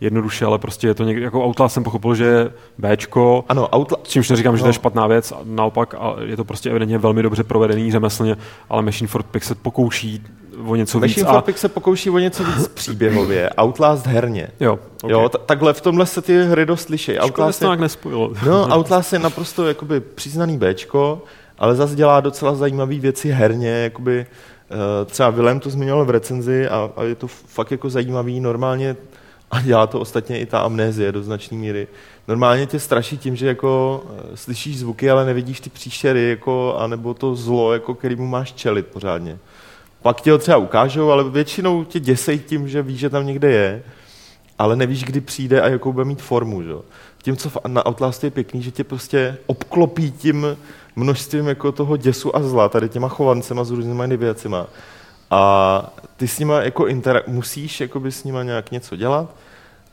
jednoduše, ale prostě je to někdy, jako Outlast jsem pochopil, že je Bčko,
ano, Outla...
čímž neříkám, no. že to je no. špatná věc, naopak a je to prostě evidentně velmi dobře provedený řemeslně, ale Machine for Pix se pokouší o něco
Machine
víc.
Machine for Pix se pokouší o něco víc příběhově, Outlast herně.
Jo,
okay. jo t- takhle v tomhle se ty hry dost liší.
Outlast je, nespojilo.
No, Outlast je naprosto jakoby přiznaný Bčko, ale zase dělá docela zajímavé věci herně, jakoby třeba Willem to zmiňoval v recenzi a, a je to fakt jako zajímavý. Normálně, a dělá to ostatně i ta amnézie do značné míry, normálně tě straší tím, že jako eh, slyšíš zvuky, ale nevidíš ty příšery, jako, anebo to zlo, jako, který mu máš čelit pořádně. Pak ti ho třeba ukážou, ale většinou tě děsej tím, že víš, že tam někde je, ale nevíš, kdy přijde a jakou bude mít formu. Že? Tím, co na Outlast je pěkný, že tě prostě obklopí tím množstvím jako toho děsu a zla, tady těma chovancema s různýma věcima. A ty s nima jako interak- musíš jakoby s nima nějak něco dělat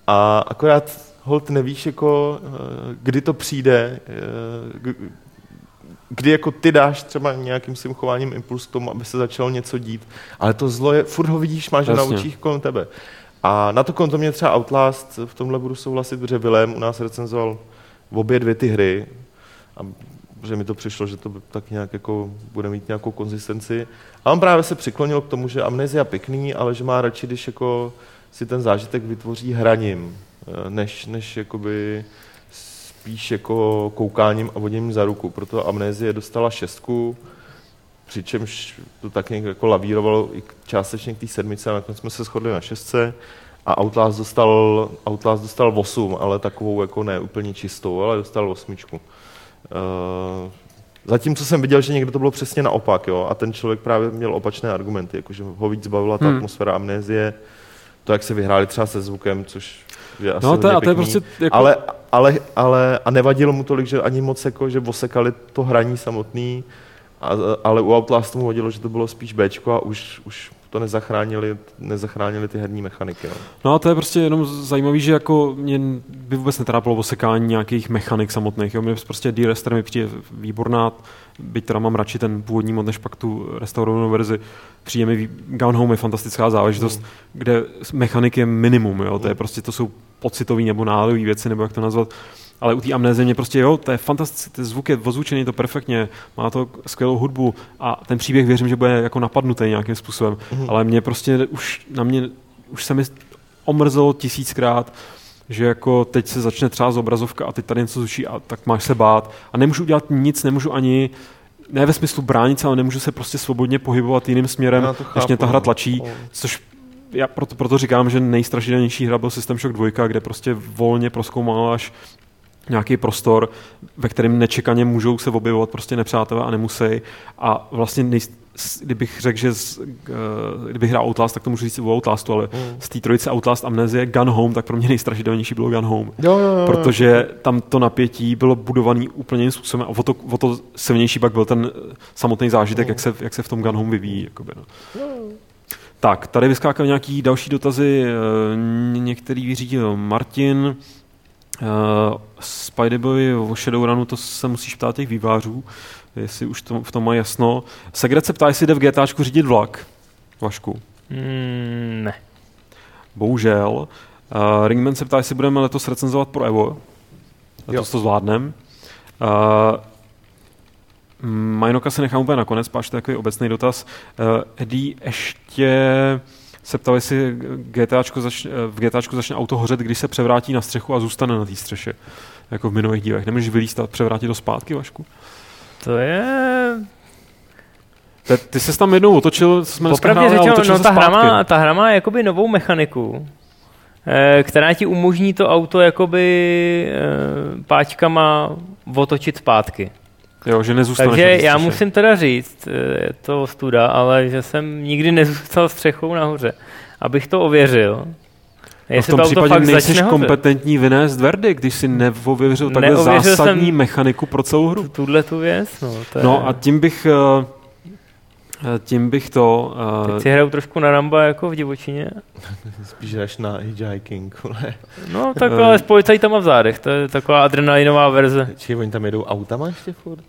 a akorát hold nevíš, jako, eh, kdy to přijde, eh, kdy jako ty dáš třeba nějakým svým chováním impuls k tomu, aby se začalo něco dít, ale to zlo je, furt ho vidíš, máš Jasně. na očích kolem tebe. A na to konto mě třeba Outlast, v tomhle budu souhlasit, protože Willem u nás recenzoval obě dvě ty hry a protože mi to přišlo, že to tak nějak jako bude mít nějakou konzistenci. A on právě se přiklonil k tomu, že amnézia pěkný, ale že má radši, když jako si ten zážitek vytvoří hraním, eh, než, než jakoby spíš jako koukáním a vodím za ruku. Proto amnézie dostala šestku, přičemž to tak nějak jako lavírovalo i částečně k té sedmice a nakonec jsme se shodli na šestce. A Outlast dostal, Outlast dostal 8, ale takovou jako ne úplně čistou, ale dostal osmičku. Uh, Zatímco jsem viděl, že někdo to bylo přesně naopak, jo, a ten člověk právě měl opačné argumenty, jakože ho víc bavila ta hmm. atmosféra amnézie, to, jak se vyhráli třeba se zvukem, což je asi
no, to, a to je prostě
jako... ale, ale, ale, a nevadilo mu tolik, že ani moc jako, že osekali to hraní samotný, a, ale u Outlastu mu vadilo, že to bylo spíš Bčko a už, už to nezachránili, nezachránili ty herní mechaniky. No.
no a to je prostě jenom zajímavý, že jako mě by vůbec netrápilo osekání nějakých mechanik samotných. Jo. Mě prostě D-Rester mi přijde výborná, byť teda mám radši ten původní mod, než pak tu restaurovanou verzi. Přijde mi Gone Home je fantastická záležitost, mm. kde mechanik je minimum. Jo. To je prostě, to jsou pocitové nebo náladové věci, nebo jak to nazvat ale u té amnézie mě prostě, jo, to je fantastické, ten zvuk je ozvučený to perfektně, má to skvělou hudbu a ten příběh věřím, že bude jako napadnutý nějakým způsobem, mm. ale mě prostě už na mě, už se mi omrzelo tisíckrát, že jako teď se začne třeba z obrazovka a teď tady něco zvučí a tak máš se bát a nemůžu udělat nic, nemůžu ani ne ve smyslu bránit se, ale nemůžu se prostě svobodně pohybovat jiným směrem, než mě ta hra no. tlačí, což já proto, proto říkám, že nejstrašidelnější hra byl System Shock 2, kde prostě volně proskoumáváš nějaký prostor, ve kterém nečekaně můžou se objevovat prostě nepřátelé a nemusí. A vlastně nej, kdybych řekl, že z, uh, kdybych hrál Outlast, tak to můžu říct o Outlastu, ale mm. z té trojice Outlast Amnesie Gun Home, tak pro mě nejstrašidelnější bylo Gun Home.
Jo, jo, jo,
protože tam to napětí bylo budované úplně jiným způsobem a o to, o to silnější pak byl ten samotný zážitek, mm. jak, se, jak se v tom Gun Home vyvíjí. Jakoby, no. Tak, tady vyskákají nějaký další dotazy, eh, některý vyřídil Martin, Spideyboy o Shadowrunu, to se musíš ptát těch vývářů, jestli už to, v tom má jasno. Segret se ptá, jestli jde v GTAčku řídit vlak. Vašku.
Mm, ne.
Bohužel. Uh, Ringman se ptá, jestli budeme letos recenzovat pro Evo. Letos jo. to zvládnem. Uh, Majnoka se nechám úplně nakonec, páš to takový obecný dotaz. Uh, Eddie, ještě se ptal, jestli GTAčko začne, v GTAčku začne auto hořet, když se převrátí na střechu a zůstane na té střeše. Jako v minulých dílech. Nemůžeš vylíst a převrátit to zpátky, Vašku?
To je...
Ty, ty jsi tam jednou otočil, jsme
Popravdě řečeno, no, ta hra, má, ta hra má jakoby novou mechaniku, eh, která ti umožní to auto jakoby eh, páčkama otočit zpátky.
Jo, že
Takže já musím teda říct, eh, je to studa, ale že jsem nikdy nezůstal střechou nahoře. Abych to ověřil,
No v tom to případě nejsi kompetentní vynést verdikt, když si neověřil takhle zásadní mechaniku pro celou hru.
Tuhle tu věc, no.
To je... No a tím bych, eh, tím bych to...
Teď si hrajou trošku na Ramba jako v divočině.
Spíš až na hitchhiking,
No tak ale s policajtama v zádech, to je taková adrenalinová verze.
Či oni tam jedou autama ještě furt?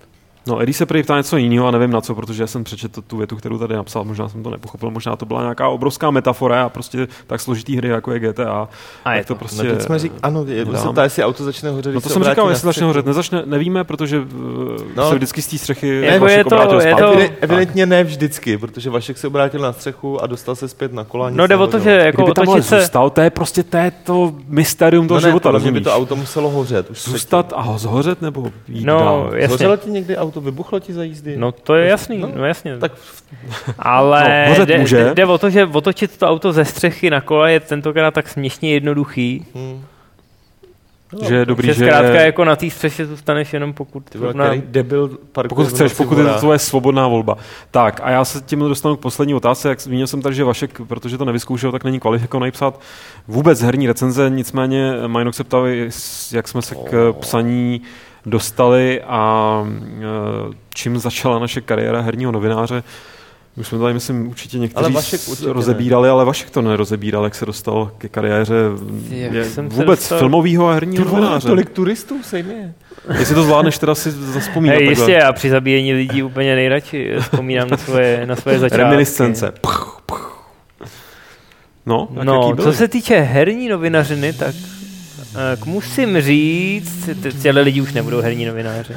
No, Eddie se prý ptá něco jiného a nevím na co, protože já jsem přečetl tu větu, kterou tady napsal, možná jsem to nepochopil, možná to byla nějaká obrovská metafora a prostě tak složitý hry, jako je GTA.
A je
to,
to
prostě.
No, teď jsme řík, ano, je, se ptá, jestli auto začne hořet.
No to jsem říkal, jestli začne hořet. Nezačne, nevíme, protože eh, no, se vždycky z té střechy
ne, jako je to, je to,
Evidentně ne vždycky, protože Vašek se obrátil na střechu a dostal se zpět na kola.
No jde o to, že jako
Kdyby tam se... zůstal, to je prostě to, je to mysterium toho no života.
Ne, by to auto muselo hořet.
Zůstat a zhořet nebo jít
No,
ti někdy auto, vybuchlo ti za jízdy.
No to je jasný, no, no jasně.
Tak...
Ale no, jde, může. jde o to, že otočit to auto ze střechy na kole je tentokrát tak směšně jednoduchý. Hmm.
No, že je dobrý,
že zkrátka je... jako na té střeše zůstaneš jenom pokud...
Ty na... debil
pokud chceš, pokud je to tvoje svobodná volba. Tak a já se tím dostanu k poslední otázce, jak zmínil jsem tady, že Vašek, protože to nevyzkoušel, tak není kvalifikovaný psát vůbec herní recenze, nicméně Majnok se ptal, jak jsme se k psaní dostali a e, čím začala naše kariéra herního novináře. Už jsme tady, myslím, určitě někteří ale Vašek určitě rozebírali, ne. ale Vašek to nerozebíral, jak se dostal ke kariéře je, vůbec dostal... filmového a herního Ty novináře.
tolik turistů sejmě.
Jestli to zvládneš teda si zaspomínat.
Hey, jistě, já při zabíjení lidí úplně nejradši vzpomínám na svoje, na svoje začátky.
Reminiscence. Puch, puch. No,
no co se týče herní novinařiny, tak tak musím říct, těle lidi už nebudou herní novináři.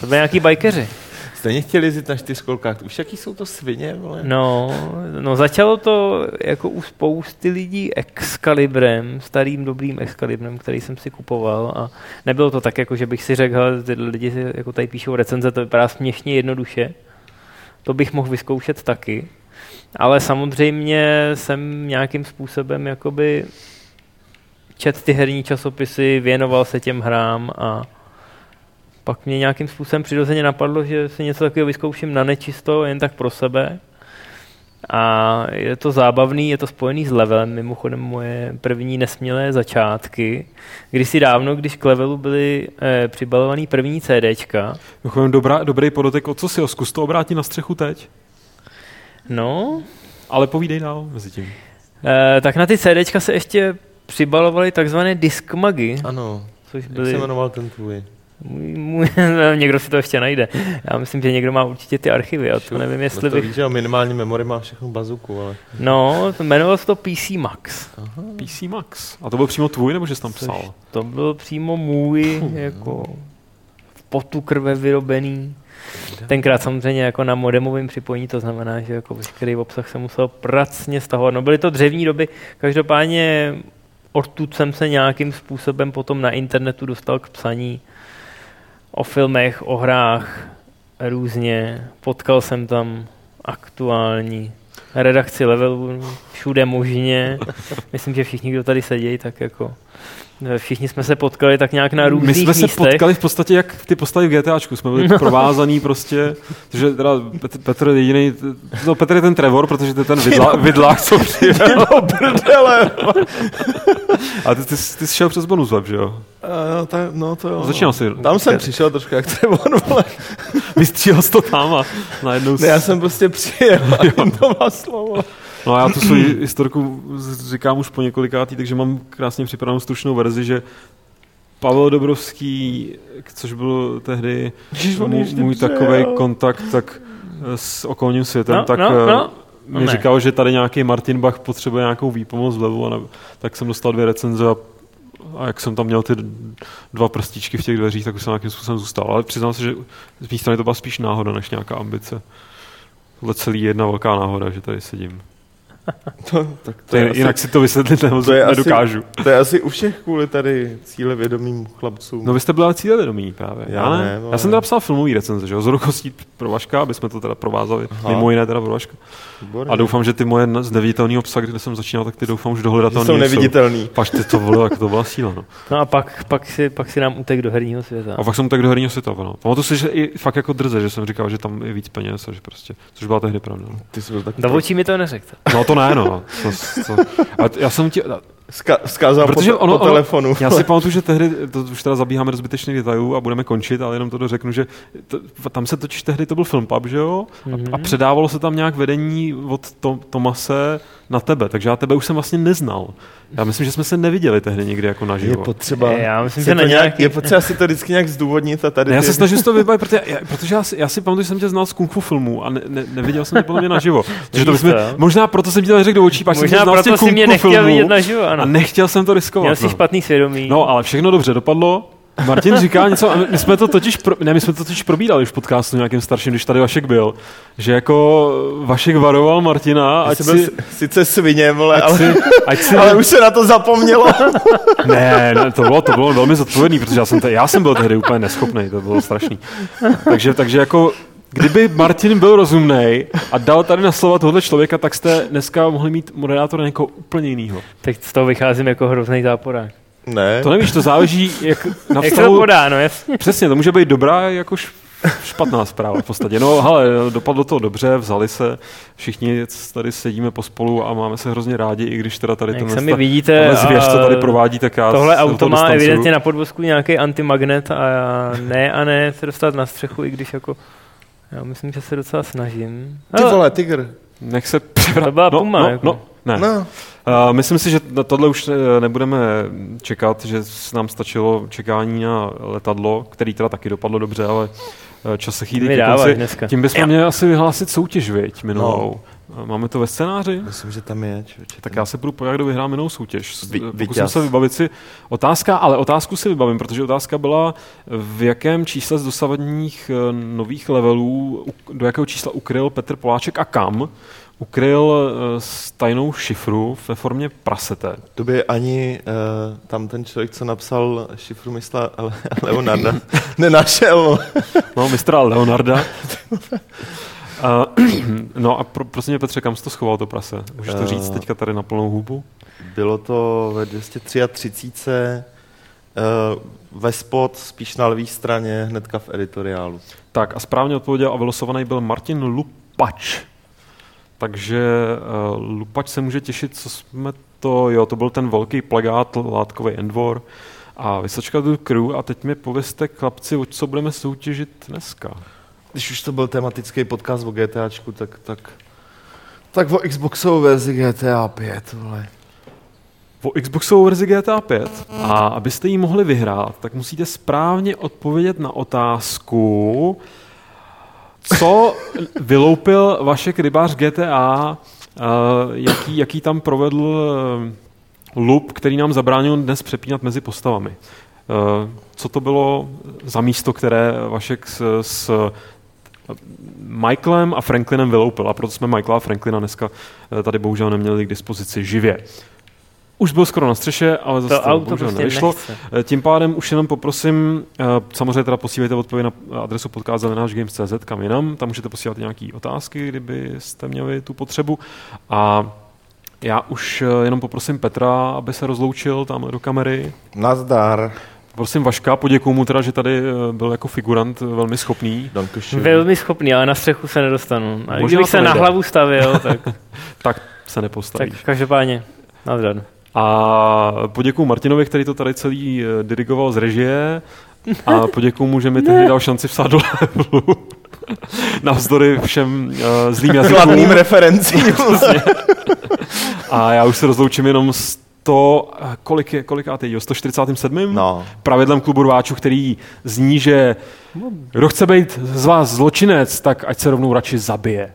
To byly nějaký bajkeři.
Stejně chtěli jezdit na čtyřkolkách. Už jaký jsou to svině? Vole?
No, no, začalo to jako u spousty lidí Excalibrem, starým dobrým Excalibrem, který jsem si kupoval a nebylo to tak, jako že bych si řekl, že ty lidi si jako tady píšou recenze, to vypadá směšně jednoduše. To bych mohl vyzkoušet taky. Ale samozřejmě jsem nějakým způsobem jakoby čet ty herní časopisy, věnoval se těm hrám a pak mě nějakým způsobem přirozeně napadlo, že si něco takového vyzkouším na nečisto, jen tak pro sebe. A je to zábavný, je to spojený s levelem, mimochodem moje první nesmělé začátky. Když si dávno, když k levelu byly eh, přibalovaný první CDčka.
Mimochodem dobrá, dobrý podotek, o co si ho, zkus to obrátit na střechu teď.
No.
Ale povídej dál mezi tím.
Eh, tak na ty CDčka se ještě přibalovali takzvané diskmagy.
Ano.
Což byly,
Jak se jmenoval ten tvůj?
Můj, můj, někdo si to ještě najde. Já myslím, že někdo má určitě ty archivy, a to nevím, jestli
no to
bych...
víš, že minimální memory má všechno bazuku, ale...
No, jmenovalo se to PC Max.
Aha.
PC Max. A to byl přímo tvůj, nebo že jsi tam psal?
Což to byl přímo můj, jako v potu krve vyrobený. Tenkrát samozřejmě jako na modemovém připojení, to znamená, že jako veškerý obsah se musel pracně stahovat. No byly to dřevní doby, každopádně odtud jsem se nějakým způsobem potom na internetu dostal k psaní o filmech, o hrách, různě. Potkal jsem tam aktuální redakci levelu všude možně. Myslím, že všichni, kdo tady sedí, tak jako všichni jsme se potkali tak nějak na různých
My jsme
místech.
se potkali v podstatě jak ty postavy v GTAčku, jsme byli
No.
provázaný prostě, že teda Petr, Petr je jediný, no Petr je ten Trevor, protože to je ten vidla, vidlák, co přijel.
No prdele!
A ty, ty, jsi- ty jsi šel přes bonus web, že jo?
no, ta, no to jo.
Začínal jsi,
Tam jsem přišel trošku jak Trevor, vole.
vystříhal jsi to tam a najednou
Ne, já jsem prostě přijel a má slovo.
No a já tu svou historku říkám už po několikátý, takže mám krásně připravenou stručnou verzi, že Pavel Dobrovský, což byl tehdy můj, můj takový kontakt tak eh, s okolním světem,
No,
tak
no,
eh,
no.
mi
Ne.
říkal, že tady nějaký Martin Bach potřebuje nějakou výpomoc vlevu, a ne, tak jsem dostal dvě recenze a, a jak jsem tam měl ty dva prstíčky v těch dveřích, tak už jsem nějakým způsobem zůstal. Ale přiznám se, že z mé strany to byla spíš náhoda, než nějaká ambice. Tohle celý je jedna velká náhoda, že tady sedím.
To, tak to,
To
je,
je,
asi,
jinak si to vysvětlit
to
to
je asi-
nedokážu.
to je asi u všech kvůli tady cíle vědomým chlapcům.
No vy jste byl ale cílevědomý právě.
Já
ne,
ne, vole.
Já jsem teda psal filmový recenze, že jo, z rukostí pro Vaška, aby jsme to teda provázali,
Aha.
mimo jiné teda pro Vaška.
Výborně.
A doufám, že ty moje z neviditelného psa, kde jsem začínal, tak ty doufám už
že
dohledatelné
jsou neviditelný.
Paž ty to volil, jak to byla síla, no.
No a pak, pak, si, pak si nám utek do herního světa.
A fakt jsem tak do herního světa, no. Pamatuju si, že i fakt jako drze, že jsem říkal, že tam je víc peněz a že prostě, což byla tehdy pravda. No,
Ty jsi byl tak
Do očí mi to neřekl.
no to ne, no. To, to, a já jsem ti,
Ska- vzkázal
Protože
po,
ono-
po
ono-
telefonu.
Já si pamatuju, že tehdy, to už teda zabíháme do zbytečných detailů a budeme končit, ale jenom to dořeknu, že to, tam se totiž tehdy to byl filmpub, že jo? A,
Mhm.
a předávalo se tam nějak vedení od to, Tomase na tebe, takže já tebe už jsem vlastně neznal. Já myslím, že jsme se neviděli tehdy někdy jako
je
naživo.
potřeba,
Já myslím, že
to
na
nějak,
nějaký-
je potřeba si to vždycky nějak zdůvodnit a tady
Ne, já se snažím to vybavit, protože, já, protože já, si, já si pamatuju, že jsem tě znal z kung fu filmů a ne, ne, neviděl jsem tě podle mě naživo. Takže to bychom, možná proto jsem ti to neřekl do očí, pak jsem tě
Možná
znal z těch
proto si
kung fu
nechtěl
filmů
vidět naživo,
a
ano.
nechtěl jsem to riskovat.
Měl jsi
no.
špatný svědomí.
No, ale všechno dobře dopadlo. Martin říká něco, a my- jsme to totiž, pro, ne, my jsme to totiž probírali už v podcastu nějakým starším, když tady Vašek byl, že jako Vašek varoval Martina, ať
byl
si,
si, sice svině, vole,
ať
ale,
si, ať si,
ale už se na to zapomnělo.
ne, ne, to bylo, to bylo velmi zodpovědný, protože já jsem, te, já jsem byl tehdy úplně neschopný, to bylo strašný. Takže, takže jako, kdyby Martin byl rozumný a dal tady na slova tohoto člověka, tak jste dneska mohli mít moderátora někoho úplně jiného.
Teď z toho vycházím jako hrozný záporák.
Ne,
To nevíš, to záleží jak na
Jak se to
vztahu,
podá, no jasně.
Přesně, to může být dobrá jako š- špatná zpráva v podstatě. No, hele, dopadlo to dobře, vzali se, všichni tady sedíme pospolu a máme se hrozně rádi, i když teda tady
Jak
tenhle,
sami vidíte,
zvěř, co tady provádí, tak já
tohle auto má
distancuju.
evidentně na podvozku nějaký antimagnet a já ne a ne se dostat na střechu, i když jako já myslím, že se docela snažím.
ty
Ale
vole, tygr.
Nech se převrat...
To byla
no,
Puma,
No,
jako.
no, ne.
No,
Uh, myslím si, že na tohle už eh, nebudeme čekat, že nám stačilo čekání na letadlo, který teda taky dopadlo dobře, ale eh, čas se chýlí ke
vydáváš
konci.
dneska.
Tím bychom měli asi vyhlásit soutěž, viď, minulou. No. Máme to ve scénáři?
myslím, že tam je, člověče.
Tak já se budu pojat, kdo vyhrál minulou soutěž.
Vy-
Pokusím se vybavit si otázka, ale otázku si vybavím, protože otázka byla, v jakém čísle z dosavadních eh, nových levelů, do jakého čísla ukryl Petr Poláček a kam ukryl eh, s tajnou šifru ve formě prasete.
To by ani uh, tam ten člověk, co napsal šifru mysla Le- Leonarda, nenašel.
No, mistra Leonarda. No a pro, prosím mě, Petře, kam jsi to schoval, to prase? Můžeš to
Eh.
říct teďka tady na plnou hubu?
Bylo to ve 233 uh, ve spod, spíš na levé straně, hnedka v editoriálu.
Tak a správně odpověděl a vylosovaný byl Martin Lupač. Takže uh, Lupač se může těšit, co jsme to, jo, to byl ten velký plagát, látkový Endvor a Vysočka do crew a teď mi povězte, chlapci, o co budeme soutěžit dneska.
Když už to byl tematický podcast o GTAčku, tak, tak, tak o Xboxovou verzi GTA 5, vole.
o Xboxovou verzi GTA 5 a abyste ji mohli vyhrát, tak musíte správně odpovědět na otázku, co vyloupil Vašek Rybář GTA, uh, jaký, jaký tam provedl uh, loop, který nám zabránil dnes přepínat mezi postavami. Uh, co to bylo za místo, které Vašek s, s Michaelem a Franklinem vyloupil a proto jsme Michaela a Franklina dneska tady bohužel neměli k dispozici živě. Už byl skoro na střeše, ale zase to, to auto prostě nevyšlo. Nechce. Tím pádem už jenom poprosím, samozřejmě teda posílejte odpověď na adresu podcast.games.cz kam jinam, tam můžete posílat nějaké otázky, kdybyste měli tu potřebu. A já už jenom poprosím Petra, aby se rozloučil tam do kamery.
Nazdar.
Prosím Vaška, poděkuji mu teda, že tady byl jako figurant velmi schopný.
Velmi schopný, ale na střechu se nedostanu. A kdybych se nejde. na hlavu stavil, tak...
tak se nepostavíš.
Tak každopádně, nazdar.
A poděkuji Martinovi, který to tady celý eh, dirigoval z režie a poděkuji mu, že mi tehdy dal šanci vsát do levelu. Navzdory všem uh, zlým jazykům.
Kladným referencím.
a já už se rozloučím jenom s to, kolik je, kolikátý, jo, 147.
No.
Pravidlem klubu rváčů, který zní, že kdo chce být z vás zločinec, tak ať se rovnou radši zabije.